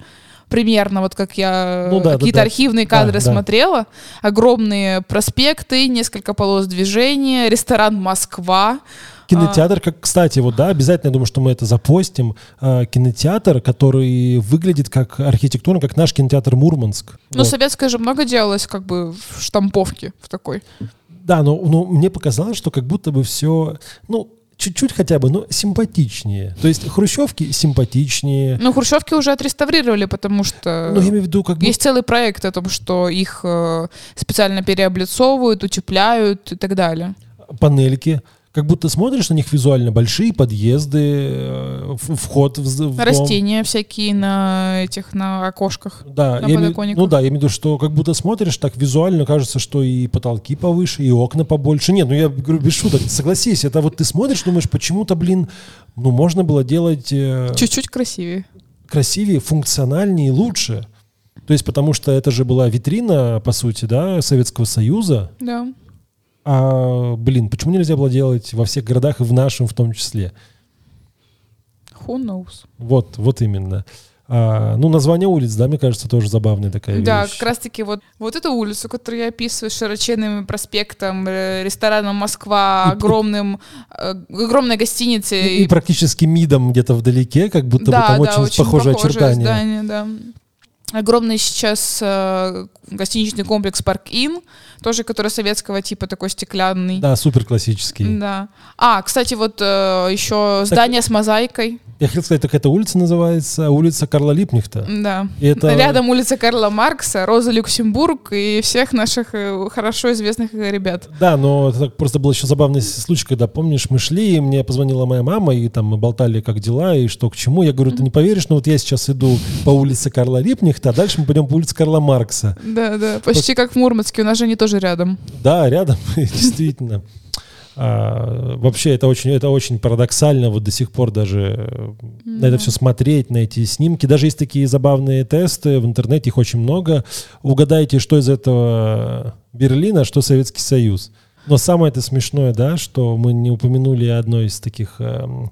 примерно, вот как я Ну да, да, какие-то да. архивные Да, кадры да. смотрела. Огромные проспекты, несколько полос движения, ресторан «Москва». Кинотеатр, как, кстати, вот, да, обязательно, я думаю, что мы это запостим. А, кинотеатр, который выглядит как архитектурно, как наш кинотеатр Мурманск. Ну, Вот. советское же много делалось как бы в штамповке в такой. Да, но, но мне показалось, что как будто бы все, ну, чуть-чуть хотя бы, но симпатичнее. То есть хрущевки симпатичнее. Ну, хрущевки уже отреставрировали, потому что Ну, я имею в виду, как будто... есть целый проект о том, что их э, специально переоблицовывают, утепляют и так далее. панельки. Как будто смотришь на них визуально большие подъезды, э, вход в, в дом. Растения всякие на этих, на окошках. Да, на я подоконниках. ну да, я имею в виду, что как будто смотришь, так визуально кажется, что и потолки повыше, и окна побольше. Нет, ну я говорю без шуток, согласись, это вот ты смотришь, думаешь, почему-то, блин, ну можно было делать э, Чуть-чуть красивее. красивее, функциональнее, лучше. То есть потому что это же была витрина, по сути, да, Советского Союза. Да. А, блин, почему нельзя было делать во всех городах и в нашем в том числе? Who knows? Вот, вот именно. А, ну, название улиц, да, мне кажется, тоже забавная такая Да, вещь. как раз-таки вот, вот эту улицу, которую я описываю, широченным проспектом, э, рестораном Москва, огромным, э, огромной гостиницей. И, и практически МИДом где-то вдалеке, как будто бы там очень, похожие очертания. здание, да. Огромный сейчас э, гостиничный комплекс Парк Ин, тоже который советского типа такой стеклянный. Да, супер классический. Да. А, кстати, вот э, еще здание с мозаикой. Я хотел сказать, так эта улица называется улица Карла Липнихта. Да. И это... [LAUGHS] Рядом улица Карла Маркса, Роза Люксембург и всех наших э, хорошо известных э, ребят. Да, но это так просто был еще забавный случай, когда, помнишь, мы шли, и мне позвонила моя мама, и там мы болтали, как дела, и что к чему. Я говорю, ты не поверишь, но вот я сейчас иду по улице Карла Липнихта, а дальше мы пойдем по улице Карла Маркса. Да, да, почти как в Мурманске, у нас же они тоже рядом. Да, рядом, [LAUGHS] действительно. А, вообще это очень, это очень парадоксально вот до сих пор даже э, на это все смотреть, на эти снимки. Даже есть такие забавные тесты в интернете, их очень много. Угадайте, что из этого Берлина, что Советский Союз. Но самое это смешное, да, что мы не упомянули одно из таких эм,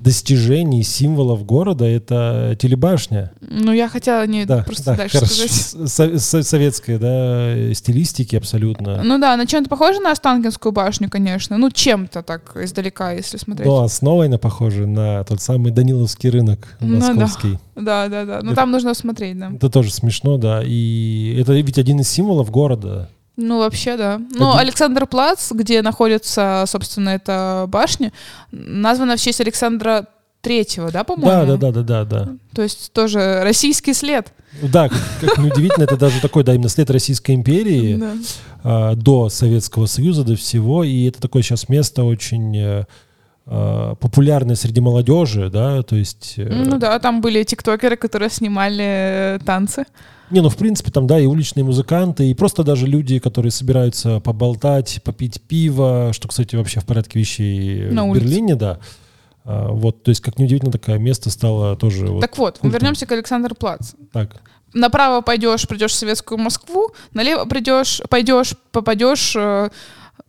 достижений, символов города, это телебашня. Ну, я хотела не Да, просто да, дальше хорошо. сказать. Со- со- советской, да, стилистики абсолютно. Ну да, на чем-то похоже на Останкинскую башню, конечно. Ну, чем-то так издалека, если смотреть. Но основой она похожа на тот самый Даниловский рынок Ну да. московский. Да, да, да. Ну, там нужно смотреть, да. Это тоже смешно, да. И это ведь один из символов города. Ну, вообще, да. Ну, Один- Александр Плац, где находится, собственно, эта башня, названа в честь Александра Третьего, да, по-моему? Да, да, да, да, да, да. То есть тоже российский след. Да, как, неудивительно, это даже такой, да, именно след Российской империи а, до Советского Союза, до всего. И это такое сейчас место очень э, популярное среди молодежи, да, то есть... э, Ну да, там были тиктокеры, которые снимали э, танцы. Не, ну, в принципе, там, да, и уличные музыканты, и просто даже люди, которые собираются поболтать, попить пиво, что, кстати, вообще в порядке вещей На в улице. Берлине, да. А, вот, то есть, как неудивительно, такое место стало тоже вот так вот, культом. вернемся к Александр Плац. так. Направо пойдешь, придешь в Советскую Москву, налево придешь, пойдешь, попадешь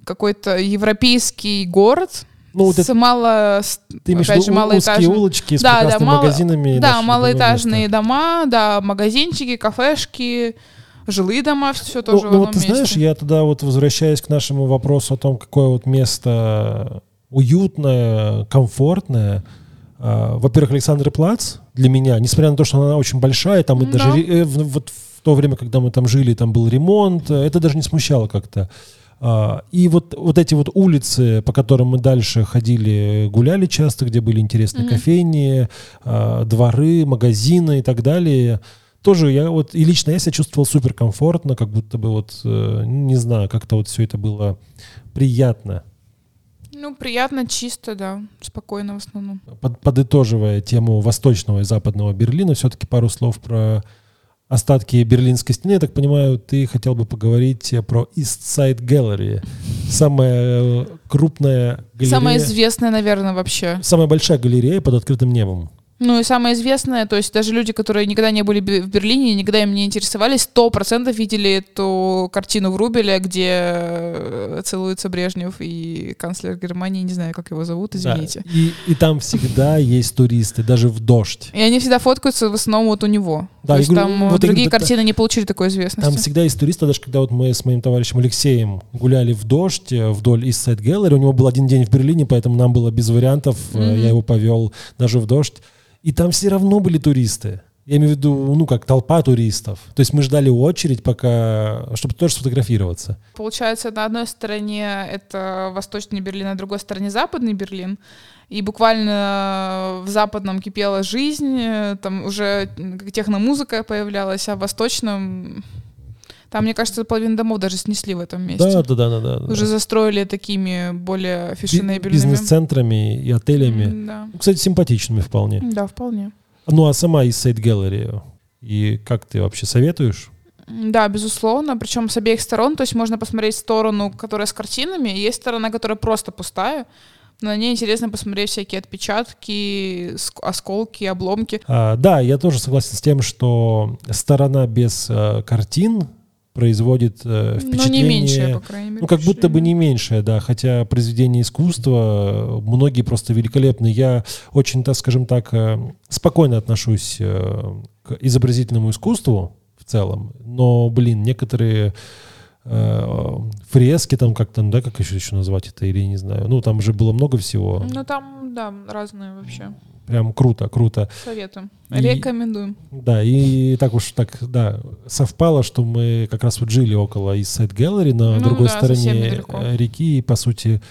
какой-то европейский город Ну, вот с это, мало, ты имеешь опять же, у- узкие улочки с Да, да, мало- магазинами. Да, малоэтажные места. дома, да, магазинчики, кафешки, жилые дома, все Ну, тоже ну в вот одном ты месте. знаешь, я тогда вот возвращаясь к нашему вопросу о том, какое вот место уютное, комфортное. а, Во-первых, Александр Плац для меня, несмотря на то, что она очень большая, там и Да. даже э, в- вот в то время, когда мы там жили, там был ремонт, э, это даже не смущало как-то. А, И вот, вот эти вот улицы, по которым мы дальше ходили, гуляли часто, где были интересные Мгм. кофейни, а, дворы, магазины и так далее, тоже я вот, и лично я себя чувствовал суперкомфортно, как будто бы вот, э, не знаю, как-то вот все это было приятно. Ну, приятно, чисто, да, спокойно в основном. Под- подытоживая тему восточного и западного Берлина, все-таки пару слов про остатки Берлинской стены. Я так понимаю, ты хотел бы поговорить про East Side Gallery. Самая э, крупная галерея. Самое известное, наверное, вообще. Самая большая галерея под открытым небом. Ну и самое известное, то есть даже люди, которые никогда не были в Берлине, никогда им не интересовались, сто процентов видели эту картину Врубеля, где э, целуется Брежнев и канцлер Германии, не знаю, как его зовут, Да. извините. И, и там всегда есть туристы, даже в дождь. И они всегда фоткаются в основном вот у него. Да, то есть говорю, там э, вот другие та- картины не получили такой известности. Там всегда есть туристы, даже когда вот мы с моим товарищем Алексеем гуляли в дождь э, вдоль East Side Gallery, у него был один день в Берлине, поэтому нам было без вариантов, Мгм. я его повел даже в дождь. И там все равно были туристы. Я имею в виду, ну, как толпа туристов. То есть мы ждали очередь, пока, чтобы тоже сфотографироваться. Получается, на одной стороне это восточный Берлин, а на другой стороне западный Берлин. И буквально в западном кипела жизнь, э, там уже техномузыка появлялась, а в восточном... Там, мне кажется, половину домов даже снесли в этом месте. Да, да, да, да. да, да. Уже застроили такими более фешенебельными. Бизнес-центрами и отелями. Да. Кстати, симпатичными вполне. да, вполне. Ну, а сама East Side Gallery, и как ты вообще советуешь? Да, безусловно. Причем с обеих сторон. То есть можно посмотреть сторону, которая с картинами, и есть сторона, которая просто пустая. Но на ней интересно посмотреть всякие отпечатки, ск- осколки, обломки. А, да, я тоже согласен с тем, что сторона без э, картин производит э, впечатление... Ну, не меньшее, по крайней мере. Ну, как будто бы не меньшее, да, хотя произведение искусства, многие просто великолепны. Я очень, так скажем так, э, спокойно отношусь э, к изобразительному искусству в целом, но, блин, некоторые э, фрески там как-то, ну, да, как еще, еще назвать это, или не знаю. Ну, там же было много всего. Ну, там, да, разные вообще. Прям круто, круто. Советуем. И, Рекомендуем. Да, и так уж так, да, совпало, что мы как раз вот жили около East Side Gallery на Ну другой да, стороне реки, и, по сути,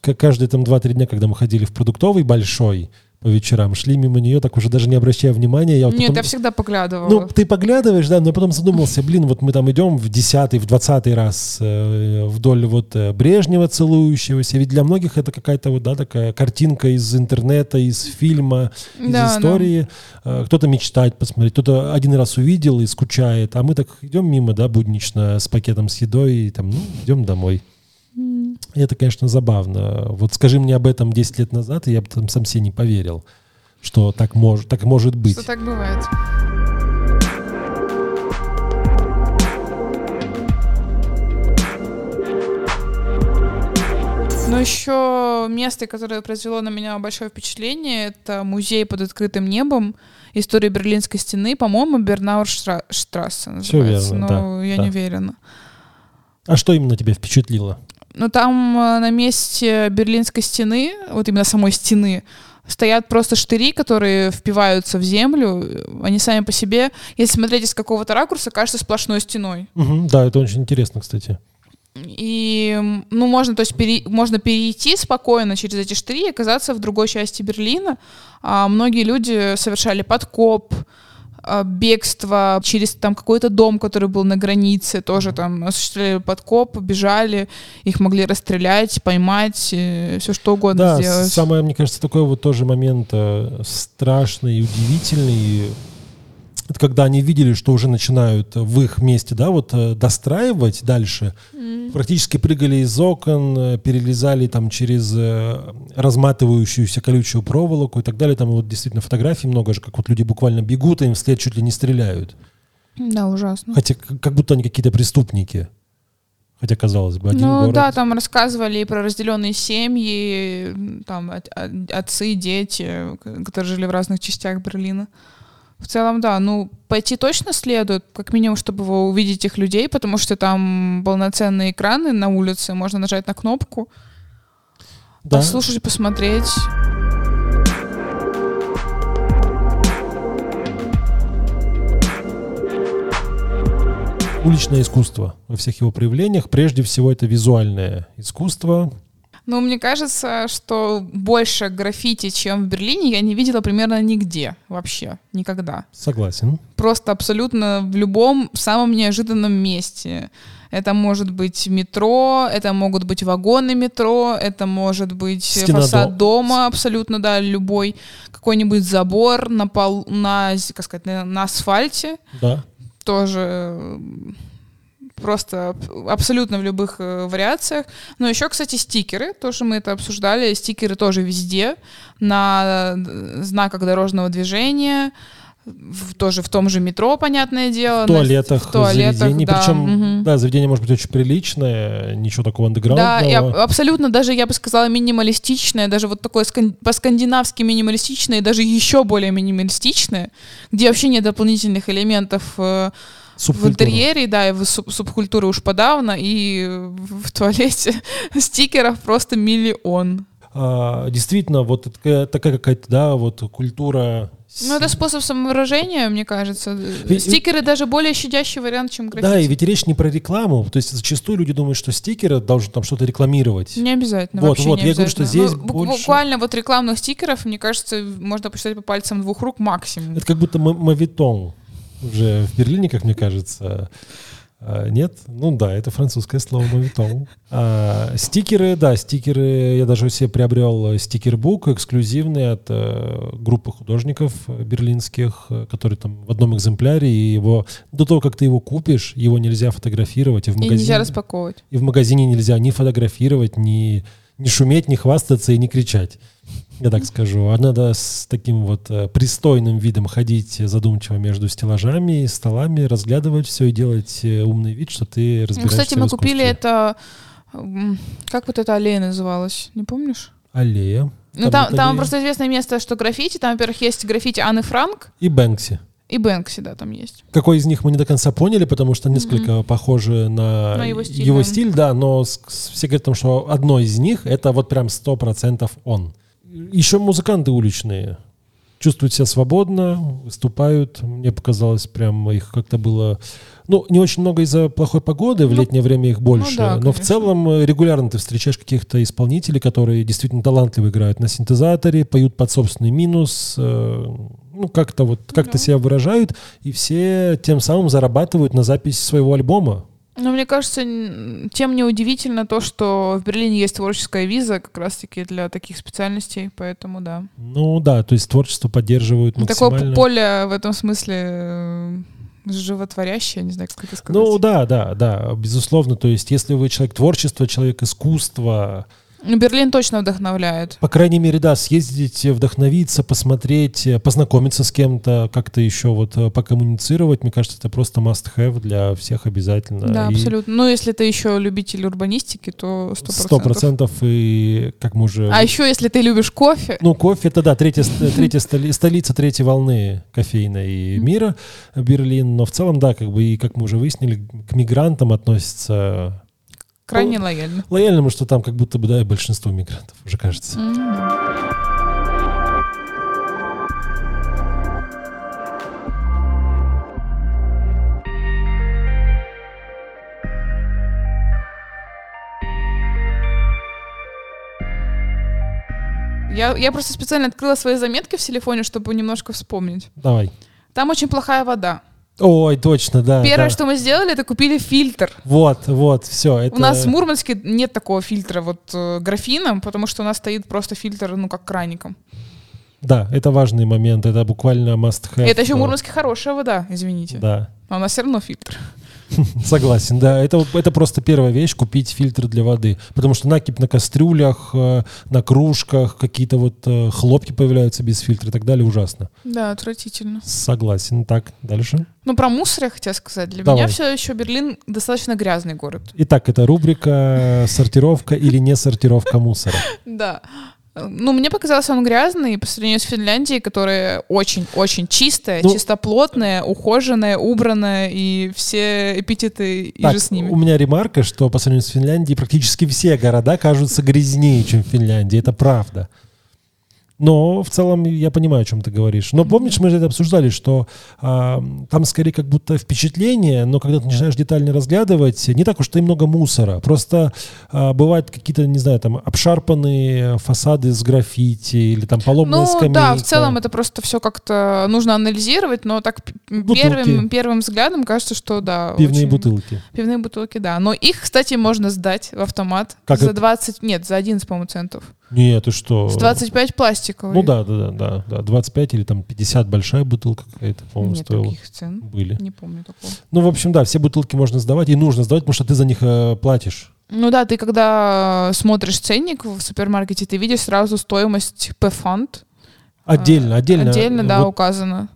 каждые там 2-3 дня, когда мы ходили в продуктовый большой по вечерам, шли мимо нее, так уже даже не обращая внимания. Я вот Нет, потом- я всегда поглядывала. ну, ты поглядываешь, да, но потом задумался, блин, вот мы там идем в десятый, в двадцатый раз э, вдоль вот э, Брежнева целующегося, ведь для многих это какая-то вот, да, такая картинка из интернета, из фильма, из Да, истории. Э, Кто-то мечтает посмотреть, кто-то один раз увидел и скучает, а мы так идем мимо, да, буднично с пакетом с едой, и там, ну, идем домой. И это, конечно, забавно. Вот скажи мне об этом 10 лет назад, и я бы там сам себе не поверил, что так, мож, так может быть. Что так бывает. Но еще место, которое произвело на меня большое впечатление, это музей под открытым небом. История Берлинской стены, по-моему, Бернауэрштрассе называется, верно, но да, я да. не уверена. А что именно тебя впечатлило? Но там э, на месте Берлинской стены, вот именно самой стены, стоят просто штыри, которые впиваются в землю. Они сами по себе, если смотреть из какого-то ракурса, кажется сплошной стеной. Мгм, да, это очень интересно, кстати. И, ну, можно, то есть, пере- можно перейти спокойно через эти штыри и оказаться в другой части Берлина. А многие люди совершали подкоп, бегство через там какой-то дом, который был на границе, тоже там осуществляли подкоп, бежали, их могли расстрелять, поймать, все что угодно Да, сделать. самое, мне кажется, такой вот тоже момент э, страшный и удивительный. Это когда они видели, что уже начинают в их месте, да, вот э, достраивать дальше. Практически прыгали из окон, э, перелезали там через э, разматывающуюся колючую проволоку и так далее. Там вот действительно фотографий много же, как вот люди буквально бегут, и им вслед чуть ли не стреляют. Да, ужасно. Хотя как будто они какие-то преступники. Хотя, казалось бы, один ну город. да, там рассказывали и про разделенные семьи, там от- от- отцы, дети, которые жили в разных частях Берлина. В целом, да, ну пойти точно следует, как минимум, чтобы вы увидеть этих людей, потому что там полноценные экраны на улице, можно нажать на кнопку, Да. послушать, посмотреть. уличное искусство во всех его проявлениях. Прежде всего, это визуальное искусство. Но мне кажется, что больше граффити, чем в Берлине, я не видела примерно нигде вообще, никогда. Согласен. просто абсолютно в любом самом неожиданном месте. Это может быть метро, это могут быть вагоны метро, это может быть Стена фасад до- дома, абсолютно, да, любой какой-нибудь забор на пол, на, как сказать, на, на асфальте, Да. тоже просто аб- абсолютно в любых э, вариациях. Но еще, кстати, стикеры, тоже мы это обсуждали, стикеры тоже везде, на э, знаках дорожного движения, в- тоже в том же метро, понятное дело. В туалетах, в туалетах, заведений. да. Причем, мгм. да, заведение может быть очень приличное, ничего такого Да, андеграундного. и аб- абсолютно даже, я бы сказала, минималистичное, даже вот такое скан- по-скандинавски минималистичное, даже еще более минималистичное, где вообще нет дополнительных элементов э, в интерьере, да, и в суб- субкультуры уж подавно, и в туалете [LAUGHS] стикеров просто миллион. А, действительно, вот такая, такая какая-то, да, вот культура... Ну, это способ самовыражения, мне кажется. Ведь- Стикеры даже более щадящий вариант, чем граффити. Да, и ведь речь не про рекламу. То есть зачастую люди думают, что стикеры должны там что-то рекламировать. Не обязательно. Вот, вот, я говорю, что здесь Ну, больше- Буквально вот рекламных стикеров, мне кажется, можно посчитать по пальцам двух рук максимум. Это как будто мавитон уже в Берлине, как мне кажется. А, Нет? Ну да, это французское слово мавитон. А, стикеры, да, стикеры. Я даже себе приобрел стикербук эксклюзивный от э, группы художников берлинских, который там в одном экземпляре, и его до того, как ты его купишь, его нельзя фотографировать, и в И магазине, нельзя распаковывать. и в магазине нельзя ни фотографировать, ни не шуметь, не хвастаться и не кричать. Я так скажу. А надо с таким вот э, пристойным видом ходить задумчиво между стеллажами и столами, разглядывать все и делать э, умный вид, что ты разбираешься Ну, кстати, в мы купили это... Как вот эта аллея называлась? Не помнишь? Аллея. Ну, там, там аллея. просто известное место, что граффити. Там, во-первых, есть граффити Анны Франк И Бэнкси. и Бэнкси, да, там есть. Какой из них мы не до конца поняли, потому что несколько похожи на, На его стиль, да. стиль, да, но с- с- все говорят, о том, что одно из них это вот прям сто процентов он. Еще музыканты уличные чувствуют себя свободно, выступают. Мне показалось, прям их как-то было... Ну, не очень много из-за плохой погоды, в Ну, летнее время их больше. да, но в целом э, регулярно ты встречаешь каких-то исполнителей, которые действительно талантливо играют на синтезаторе, поют под собственный минус, э, ну, как-то вот, как-то Да. себя выражают, и все тем самым зарабатывают на запись своего альбома. Но мне кажется, тем неудивительно то, что в Берлине есть творческая виза как раз-таки для таких специальностей, поэтому да. Ну да, то есть творчество поддерживают Ну, Такое максимально. п- поле в этом смысле э, животворящее, не знаю, как это сказать. Ну да, да, да, безусловно. То есть, если вы человек творчества, человек искусства, Ну, Берлин точно вдохновляет. по крайней мере, да, съездить, вдохновиться, посмотреть, э, познакомиться с кем-то, как-то еще вот э, покоммуницировать, мне кажется, это просто must-have для всех обязательно. Да, И абсолютно. Ну, если ты еще любитель урбанистики, то сто Сто процентов и как мы уже... А еще, если ты любишь кофе, Ну, кофе это да, третья, третья столи- столица третьей волны кофейной мира, Берлин. Но в целом, да, как бы и как мы уже выяснили, к мигрантам относятся крайне лояльно. лояльно, потому что там как будто бы, да, большинство мигрантов, уже кажется. М. Я, я просто специально открыла свои заметки в телефоне, чтобы немножко вспомнить. Давай. Там очень плохая вода. Ой, точно, да. Первое, да. что мы сделали, это купили фильтр. Вот, вот, все. Это... У нас в Мурманске нет такого фильтра вот э, графином, потому что у нас стоит просто фильтр, ну, как краником. Да, это важный момент, это буквально must have. это еще в Мурманске хорошая вода, извините. Да, А у нас все равно фильтр. [LAUGHS] согласен, да. Это, это просто первая вещь, купить фильтр для воды. Потому что накипь на кастрюлях, э, на кружках, какие-то вот э, хлопки появляются без фильтра и так далее, ужасно. Да, отвратительно. Согласен. Так, дальше. Ну, про мусор я хотела сказать. Для Давай. меня все еще Берлин достаточно грязный город. Итак, это рубрика «Сортировка или не сортировка мусора». [LAUGHS] Да. Ну, мне показалось, он грязный по сравнению с Финляндией, которая очень-очень чистая, Ну- чистоплотная, ухоженная, убранная, и все эпитеты и Так, же с ними. у меня ремарка, что по сравнению с Финляндией практически все города кажутся грязнее, чем Финляндия. Это правда. Но в целом я понимаю, о чем ты говоришь. Но помнишь, мы же это обсуждали, что а, там скорее как будто впечатление, но когда ты начинаешь детально разглядывать, не так уж и много мусора. Просто а, бывают какие-то, не знаю, там обшарпанные фасады с граффити или там поломанная Ну скамейка. да, в целом это просто все как-то нужно анализировать, но так Бутылки. первым, первым взглядом кажется, что да. Пивные очень- бутылки. Пивные бутылки, да. Но их, кстати, можно сдать в автомат Как за это? 20, нет, за 11, по-моему, центов. Нет, ты что? С 25 пластиковый. Ну да, да, да, да, да. 25 или там 50 большая бутылка какая-то, по-моему, Нет стоила. таких цен. Были. Не помню такого. Ну, в общем, да, все бутылки можно сдавать, и нужно сдавать, потому что ты за них э, платишь. Ну да, ты когда смотришь ценник в супермаркете, ты видишь сразу стоимость P-фонд. Отдельно, отдельно. Отдельно, да, Вот, указано.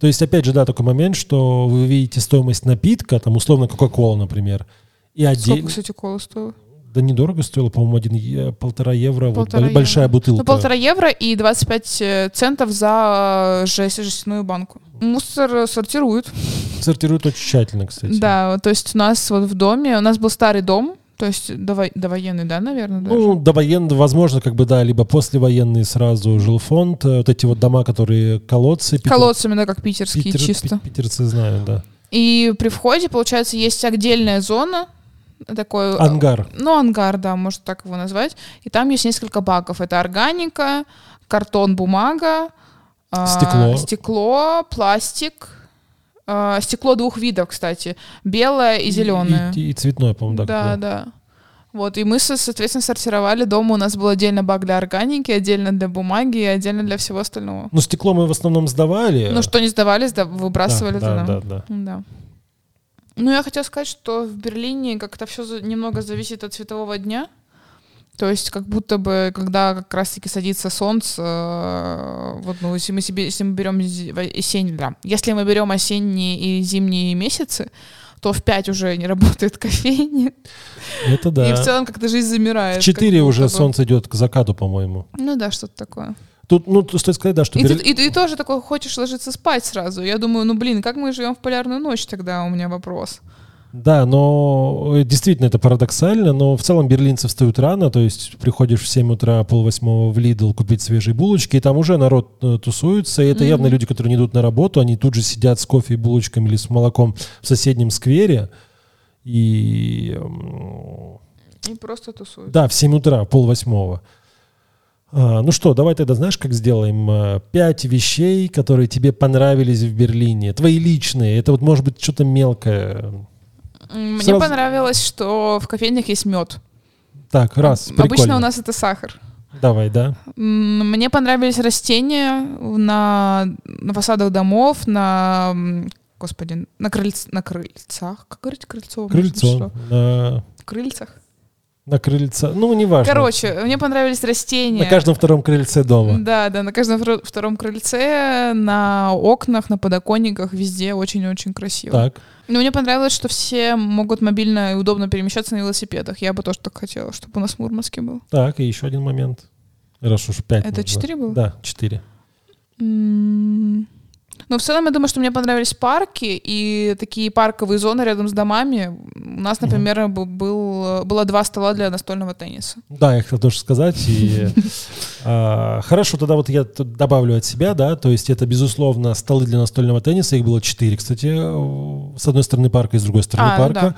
то есть, опять же, да, такой момент, что вы видите стоимость напитка, там, условно, Кока-Кола, например, и Сколько, отдельно... кстати, кола стоила? Да недорого стоило, по-моему, один, е- полтора евро, вот Полтора бо- большая евро. бутылка. Ну, полтора евро и 25 э, центов за э, жесть- жестяную банку. Мусор э, сортируют. Сортируют очень тщательно, кстати. Да, то есть у нас вот в доме, у нас был старый дом, то есть дово- довоенный, да, наверное, даже? Ну, довоенный, возможно, как бы, да, либо послевоенный сразу жилфонд, вот эти вот дома, которые колодцы. питер- Колодцами, да, как питерские, питер- чисто. пи- питерцы знают, да. И при входе, получается, есть отдельная зона, такой... э, Ангар. Ну, ангар, да, можно так его назвать. И там есть несколько баков. Это органика, картон, бумага, а, Стекло. стекло, пластик. А, Стекло двух видов, кстати. Белое и зеленое. И, и цветное, по-моему, да. Да, да. Вот, и мы, со- соответственно, сортировали дома. У нас был отдельно бак для органики, отдельно для бумаги и отдельно для всего остального. Ну, стекло мы в основном сдавали. Ну, что не сдавали, сда- выбрасывали да, туда. да, да, да. Да. Ну, я хотела сказать, что в Берлине как-то все немного зависит от светового дня. То есть как будто бы, когда как раз-таки садится солнце, э, вот, ну, если мы себе, если мы берем осень, да, если мы берем осенние и зимние месяцы, то в 5 уже не работает [LAUGHS] кофейня. Это да. И в целом как-то жизнь замирает. В 4 уже бы. солнце идет к закату, по-моему. Ну да, что-то такое. Тут, ну, стоит сказать, да, что... И, Бер... ты, и, и тоже такой хочешь ложиться спать сразу. Я думаю, ну, блин, как мы живем в полярную ночь тогда, у меня вопрос. Да, но э, действительно это парадоксально, но в целом берлинцы встают рано, то есть приходишь в 7 утра, полвосьмого в Лидл купить свежие булочки, и там уже народ э, тусуется, и это mm-hmm. явно люди, которые не идут на работу, они тут же сидят с кофе и булочками или с молоком в соседнем сквере, и... И просто тусуются. Да, в 7 утра, полвосьмого. А, ну что, давай тогда, знаешь, как сделаем? А, пять вещей, которые тебе понравились в Берлине, твои личные. Это вот может быть что-то мелкое. Мне Сразу... понравилось, что в кофейнях есть мед. Так, раз. Обычно прикольно. у нас это сахар. Давай, да. Мне понравились растения на, на фасадах домов, на господи, на, крыльц, на крыльцах. Как говорить крыльцо? Крыльцо. На... крыльцах. На крыльце. Ну, неважно. Короче, мне понравились растения. На каждом втором крыльце дома. Да, да, на каждом втором крыльце, на окнах, на подоконниках, везде очень-очень красиво. Так. Но мне понравилось, что все могут мобильно и удобно перемещаться на велосипедах. Я бы тоже так хотела, чтобы у нас в Мурманске был. Так, и еще один момент. Раз уж пять. Это четыре было? Да, четыре. Но в целом я думаю, что мне понравились парки и такие парковые зоны рядом с домами. У нас, например, mm был, было два стола для настольного тенниса. Да, я хотел тоже сказать. И, а, хорошо, тогда вот я добавлю от себя, да, то есть это, безусловно, столы для настольного тенниса. Их было четыре, кстати, с одной стороны парка и с другой стороны а, парка. Да.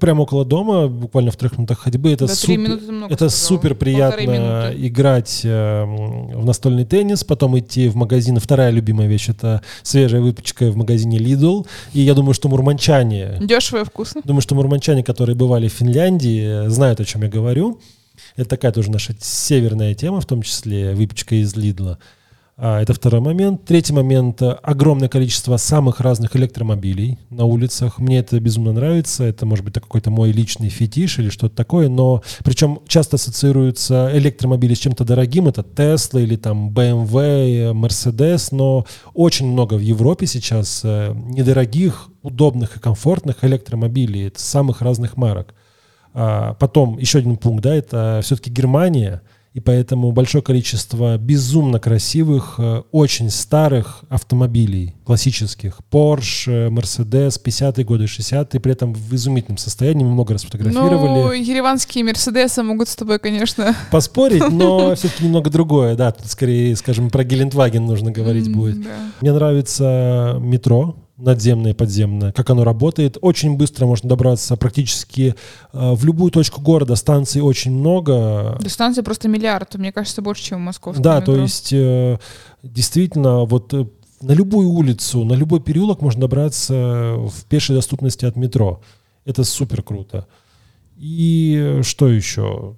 Прямо около дома, буквально в трех минутах ходьбы. Это, да, суп... минуты это супер приятно играть э, в настольный теннис, потом идти в магазин. Вторая любимая вещь — это свежая выпечка в магазине Lidl. И я думаю, что мурманчане... Дешево и вкусно. Думаю, что мурманчане, которые бывали в Финляндии, знают, о чем я говорю. Это такая тоже наша северная тема, в том числе выпечка из Лидла. А, это второй момент. Третий момент. Огромное количество самых разных электромобилей на улицах. Мне это безумно нравится. Это может быть какой-то мой личный фетиш или что-то такое. Но причем часто ассоциируются электромобили с чем-то дорогим. Это Tesla или там BMW, Mercedes. Но очень много в Европе сейчас э, недорогих, удобных и комфортных электромобилей. Самых разных марок. А, потом еще один пункт, да, это все-таки Германия – и поэтому большое количество безумно красивых, э, очень старых автомобилей, классических. Porsche, Mercedes, 50-е годы, 60-е, при этом в изумительном состоянии. Мы много раз фотографировали. Ну, ереванские Мерседесы могут с тобой, конечно... [LAUGHS] Поспорить, но [LAUGHS] все-таки немного другое. Да, тут скорее, скажем, про Гелендваген нужно говорить будет. Мне нравится метро, надземное и подземное, как оно работает. Очень быстро можно добраться практически э, в любую точку города. Станций очень много. Да станций просто миллиард, мне кажется, больше, чем в московском Да, метро. то есть э, действительно вот э, на любую улицу, на любой переулок можно добраться в пешей доступности от метро. Это супер круто. И что еще?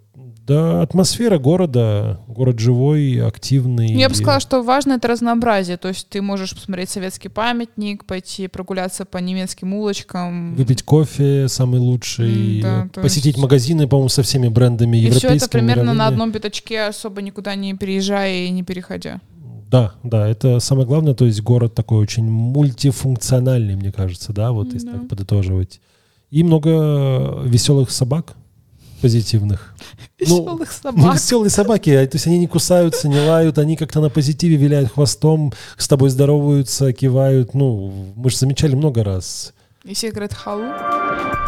Да, атмосфера города, город живой, активный. Я бы сказала, что важно это разнообразие. То есть ты можешь посмотреть советский памятник, пойти прогуляться по немецким улочкам. Выпить кофе самый лучший, да, посетить есть... магазины, по-моему, со всеми брендами и европейскими. И все это примерно на одном пятачке, особо никуда не переезжая и не переходя. Да, да, это самое главное. То есть город такой очень мультифункциональный, мне кажется, да, вот если да. так подытоживать. И много веселых собак позитивных. Веселых ну, собак. Веселые собаки, то есть они не кусаются, не лают, они как-то на позитиве виляют хвостом, с тобой здороваются, кивают. Ну, мы же замечали много раз. И все говорят «хау».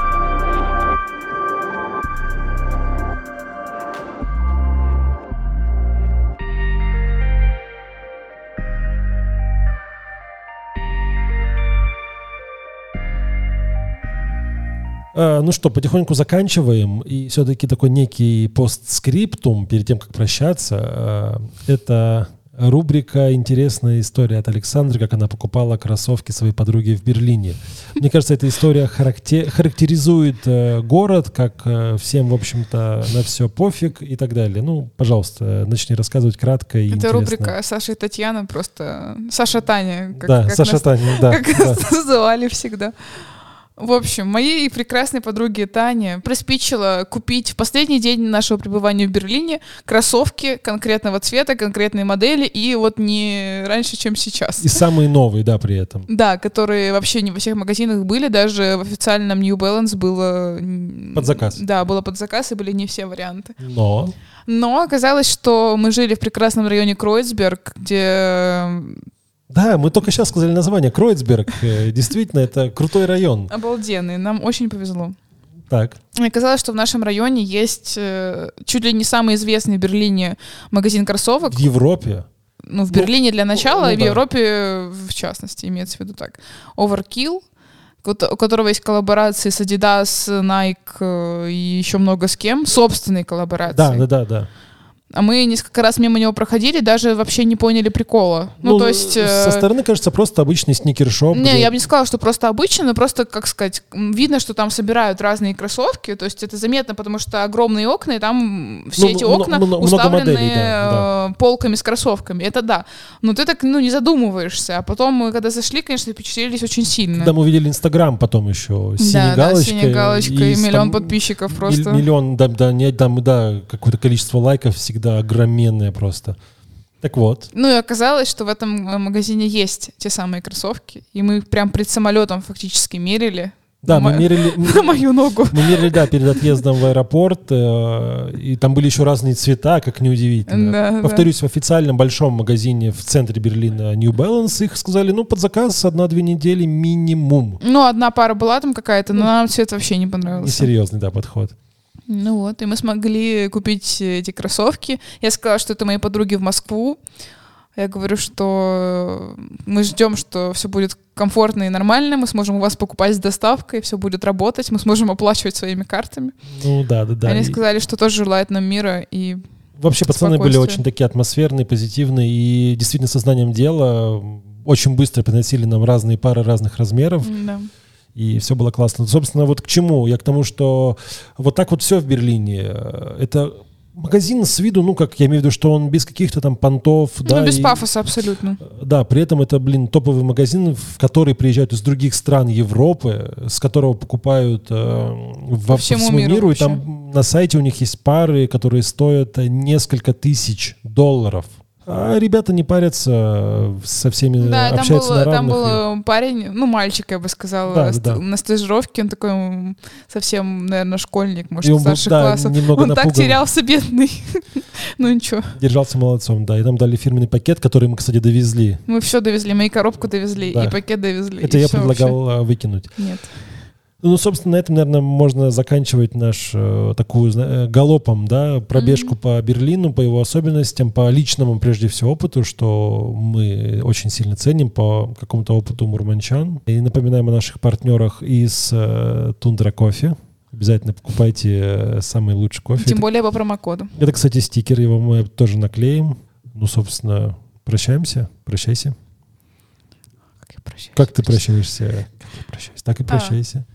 Ну что, потихоньку заканчиваем. И все-таки такой некий постскриптум перед тем, как прощаться. А, это рубрика «Интересная история» от Александры, как она покупала кроссовки своей подруги в Берлине. Мне кажется, эта история характер, характеризует э, город, как э, всем, в общем-то, на все пофиг и так далее. Ну, пожалуйста, начни рассказывать кратко и Это интересно. рубрика Саша и Татьяна, просто Саша Таня. Как, да, как Саша нас, Таня, да. Как да. [LAUGHS] называли всегда. В общем, моей прекрасной подруге Тане приспичило купить в последний день нашего пребывания в Берлине кроссовки конкретного цвета, конкретной модели, и вот не раньше, чем сейчас. И самые новые, да, при этом. Да, которые вообще не во всех магазинах были, даже в официальном New Balance было... Под заказ. Да, было под заказ, и были не все варианты. Но... Но оказалось, что мы жили в прекрасном районе Кройцберг, где да, мы только сейчас сказали название. Кройцберг. Э, действительно, это крутой район. Обалденный. Нам очень повезло. Так. Оказалось, что в нашем районе есть э, чуть ли не самый известный в Берлине магазин кроссовок. В Европе? Ну, в Берлине для начала, ну, и в да. Европе в частности, имеется в виду так. Overkill, у которого есть коллаборации с Adidas, Nike э, и еще много с кем, собственные коллаборации. Да, да, да, да. А мы несколько раз мимо него проходили, даже вообще не поняли прикола. Ну, ну то есть... Со э... стороны кажется просто обычный сникершоп. Не, где... я бы не сказала, что просто обычный, но просто, как сказать, видно, что там собирают разные кроссовки. То есть это заметно, потому что огромные окна, и там все ну, эти окна много уставлены моделей, да, да. Э, полками с кроссовками. Это да. Но ты так, ну, не задумываешься. А потом мы, когда зашли, конечно, впечатлились очень сильно. Когда мы увидели Инстаграм потом еще, синяя да, галочка. Да, синяя галочка и, и миллион там, подписчиков просто. Миллион, да, да, нет, там, да, какое-то количество лайков всегда всегда огроменные просто. Так вот. Ну и оказалось, что в этом э, магазине есть те самые кроссовки, и мы прям пред самолетом фактически мерили. Да, мы мерили... [LAUGHS] На мою ногу. Мы мерили, да, перед отъездом в аэропорт, э, и там были еще разные цвета, как неудивительно. Да, Повторюсь, да. в официальном большом магазине в центре Берлина New Balance их сказали, ну, под заказ одна-две недели минимум. Ну, одна пара была там какая-то, но нам цвет вообще не понравился. Несерьезный, да, подход. Ну вот, и мы смогли купить эти кроссовки. Я сказала, что это мои подруги в Москву. Я говорю, что мы ждем, что все будет комфортно и нормально, мы сможем у вас покупать с доставкой, все будет работать, мы сможем оплачивать своими картами. Ну да, да, да. Они сказали, что тоже желают нам мира и Вообще пацаны были очень такие атмосферные, позитивные и действительно сознанием дела очень быстро приносили нам разные пары разных размеров. Да и все было классно. Собственно, вот к чему? Я к тому, что вот так вот все в Берлине. Это магазин с виду, ну, как я имею в виду, что он без каких-то там понтов. Ну, да, без и, пафоса абсолютно. Да, при этом это, блин, топовый магазин, в который приезжают из других стран Европы, с которого покупают э, во, всему, всему миру. миру и там на сайте у них есть пары, которые стоят несколько тысяч долларов. А ребята не парятся, со всеми да, общаются там был, на равных. Там был парень, ну, мальчик, я бы сказала, да, да, на стажировке, он такой совсем, наверное, школьник, может, он старших да, классов. Немного он напуган. так терялся, бедный. [LAUGHS] ну, ничего. Держался молодцом, да. И нам дали фирменный пакет, который мы, кстати, довезли. Мы все довезли, мы и коробку довезли, да. и пакет довезли. Это я предлагал вообще. выкинуть. Нет. Ну, собственно, на этом, наверное, можно заканчивать наш э, такую э, галопом, да, пробежку mm-hmm. по Берлину, по его особенностям, по личному, прежде всего, опыту, что мы очень сильно ценим, по какому-то опыту мурманчан. И напоминаем о наших партнерах из э, Тундра Кофе. Обязательно покупайте э, самый лучший кофе. Тем более по промокоду. Это, кстати, стикер, его мы тоже наклеим. Ну, собственно, прощаемся. Прощайся. Как я прощаюсь? Как ты прощаешься? Как я прощаюсь? Так и а. прощайся.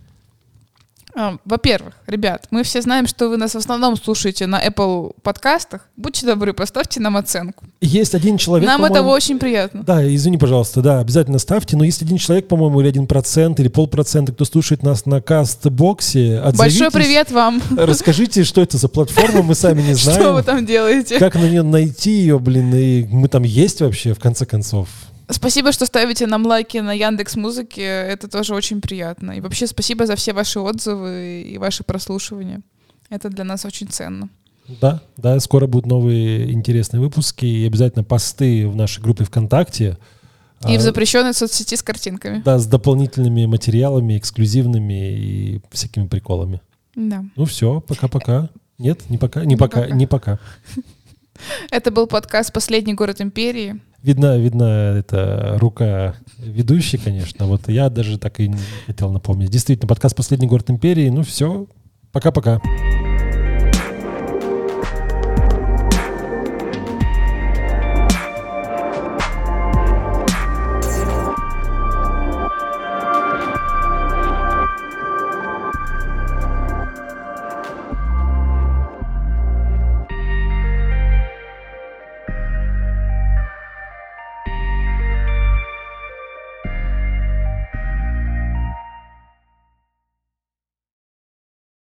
А. Во-первых, ребят, мы все знаем, что вы нас в основном слушаете на Apple подкастах. Будьте добры, поставьте нам оценку. Есть один человек, Нам этого очень приятно. Да, извини, пожалуйста, да, обязательно ставьте. Но есть один человек, по-моему, или один процент, или полпроцента, кто слушает нас на кастбоксе. Большой привет вам. Расскажите, что это за платформа, мы сами не знаем. [LAUGHS] Что вы там делаете? Как на нее найти ее, блин, и мы там есть вообще, в конце концов. Спасибо, что ставите нам лайки на Яндекс Музыке. Это тоже очень приятно. И вообще спасибо за все ваши отзывы и ваши прослушивания. Это для нас очень ценно. Да, да, скоро будут новые интересные выпуски и обязательно посты в нашей группе ВКонтакте. И в а, запрещенной соцсети с картинками. Да, с дополнительными материалами, эксклюзивными и всякими приколами. Да. Ну все, пока-пока. Нет, не пока, не, не пока, пока, не пока. [LAUGHS] Это был подкаст «Последний город империи». Видно, видно, это рука ведущей, конечно. Вот я даже так и не хотел напомнить. Действительно, подкаст «Последний город империи». Ну все, пока-пока.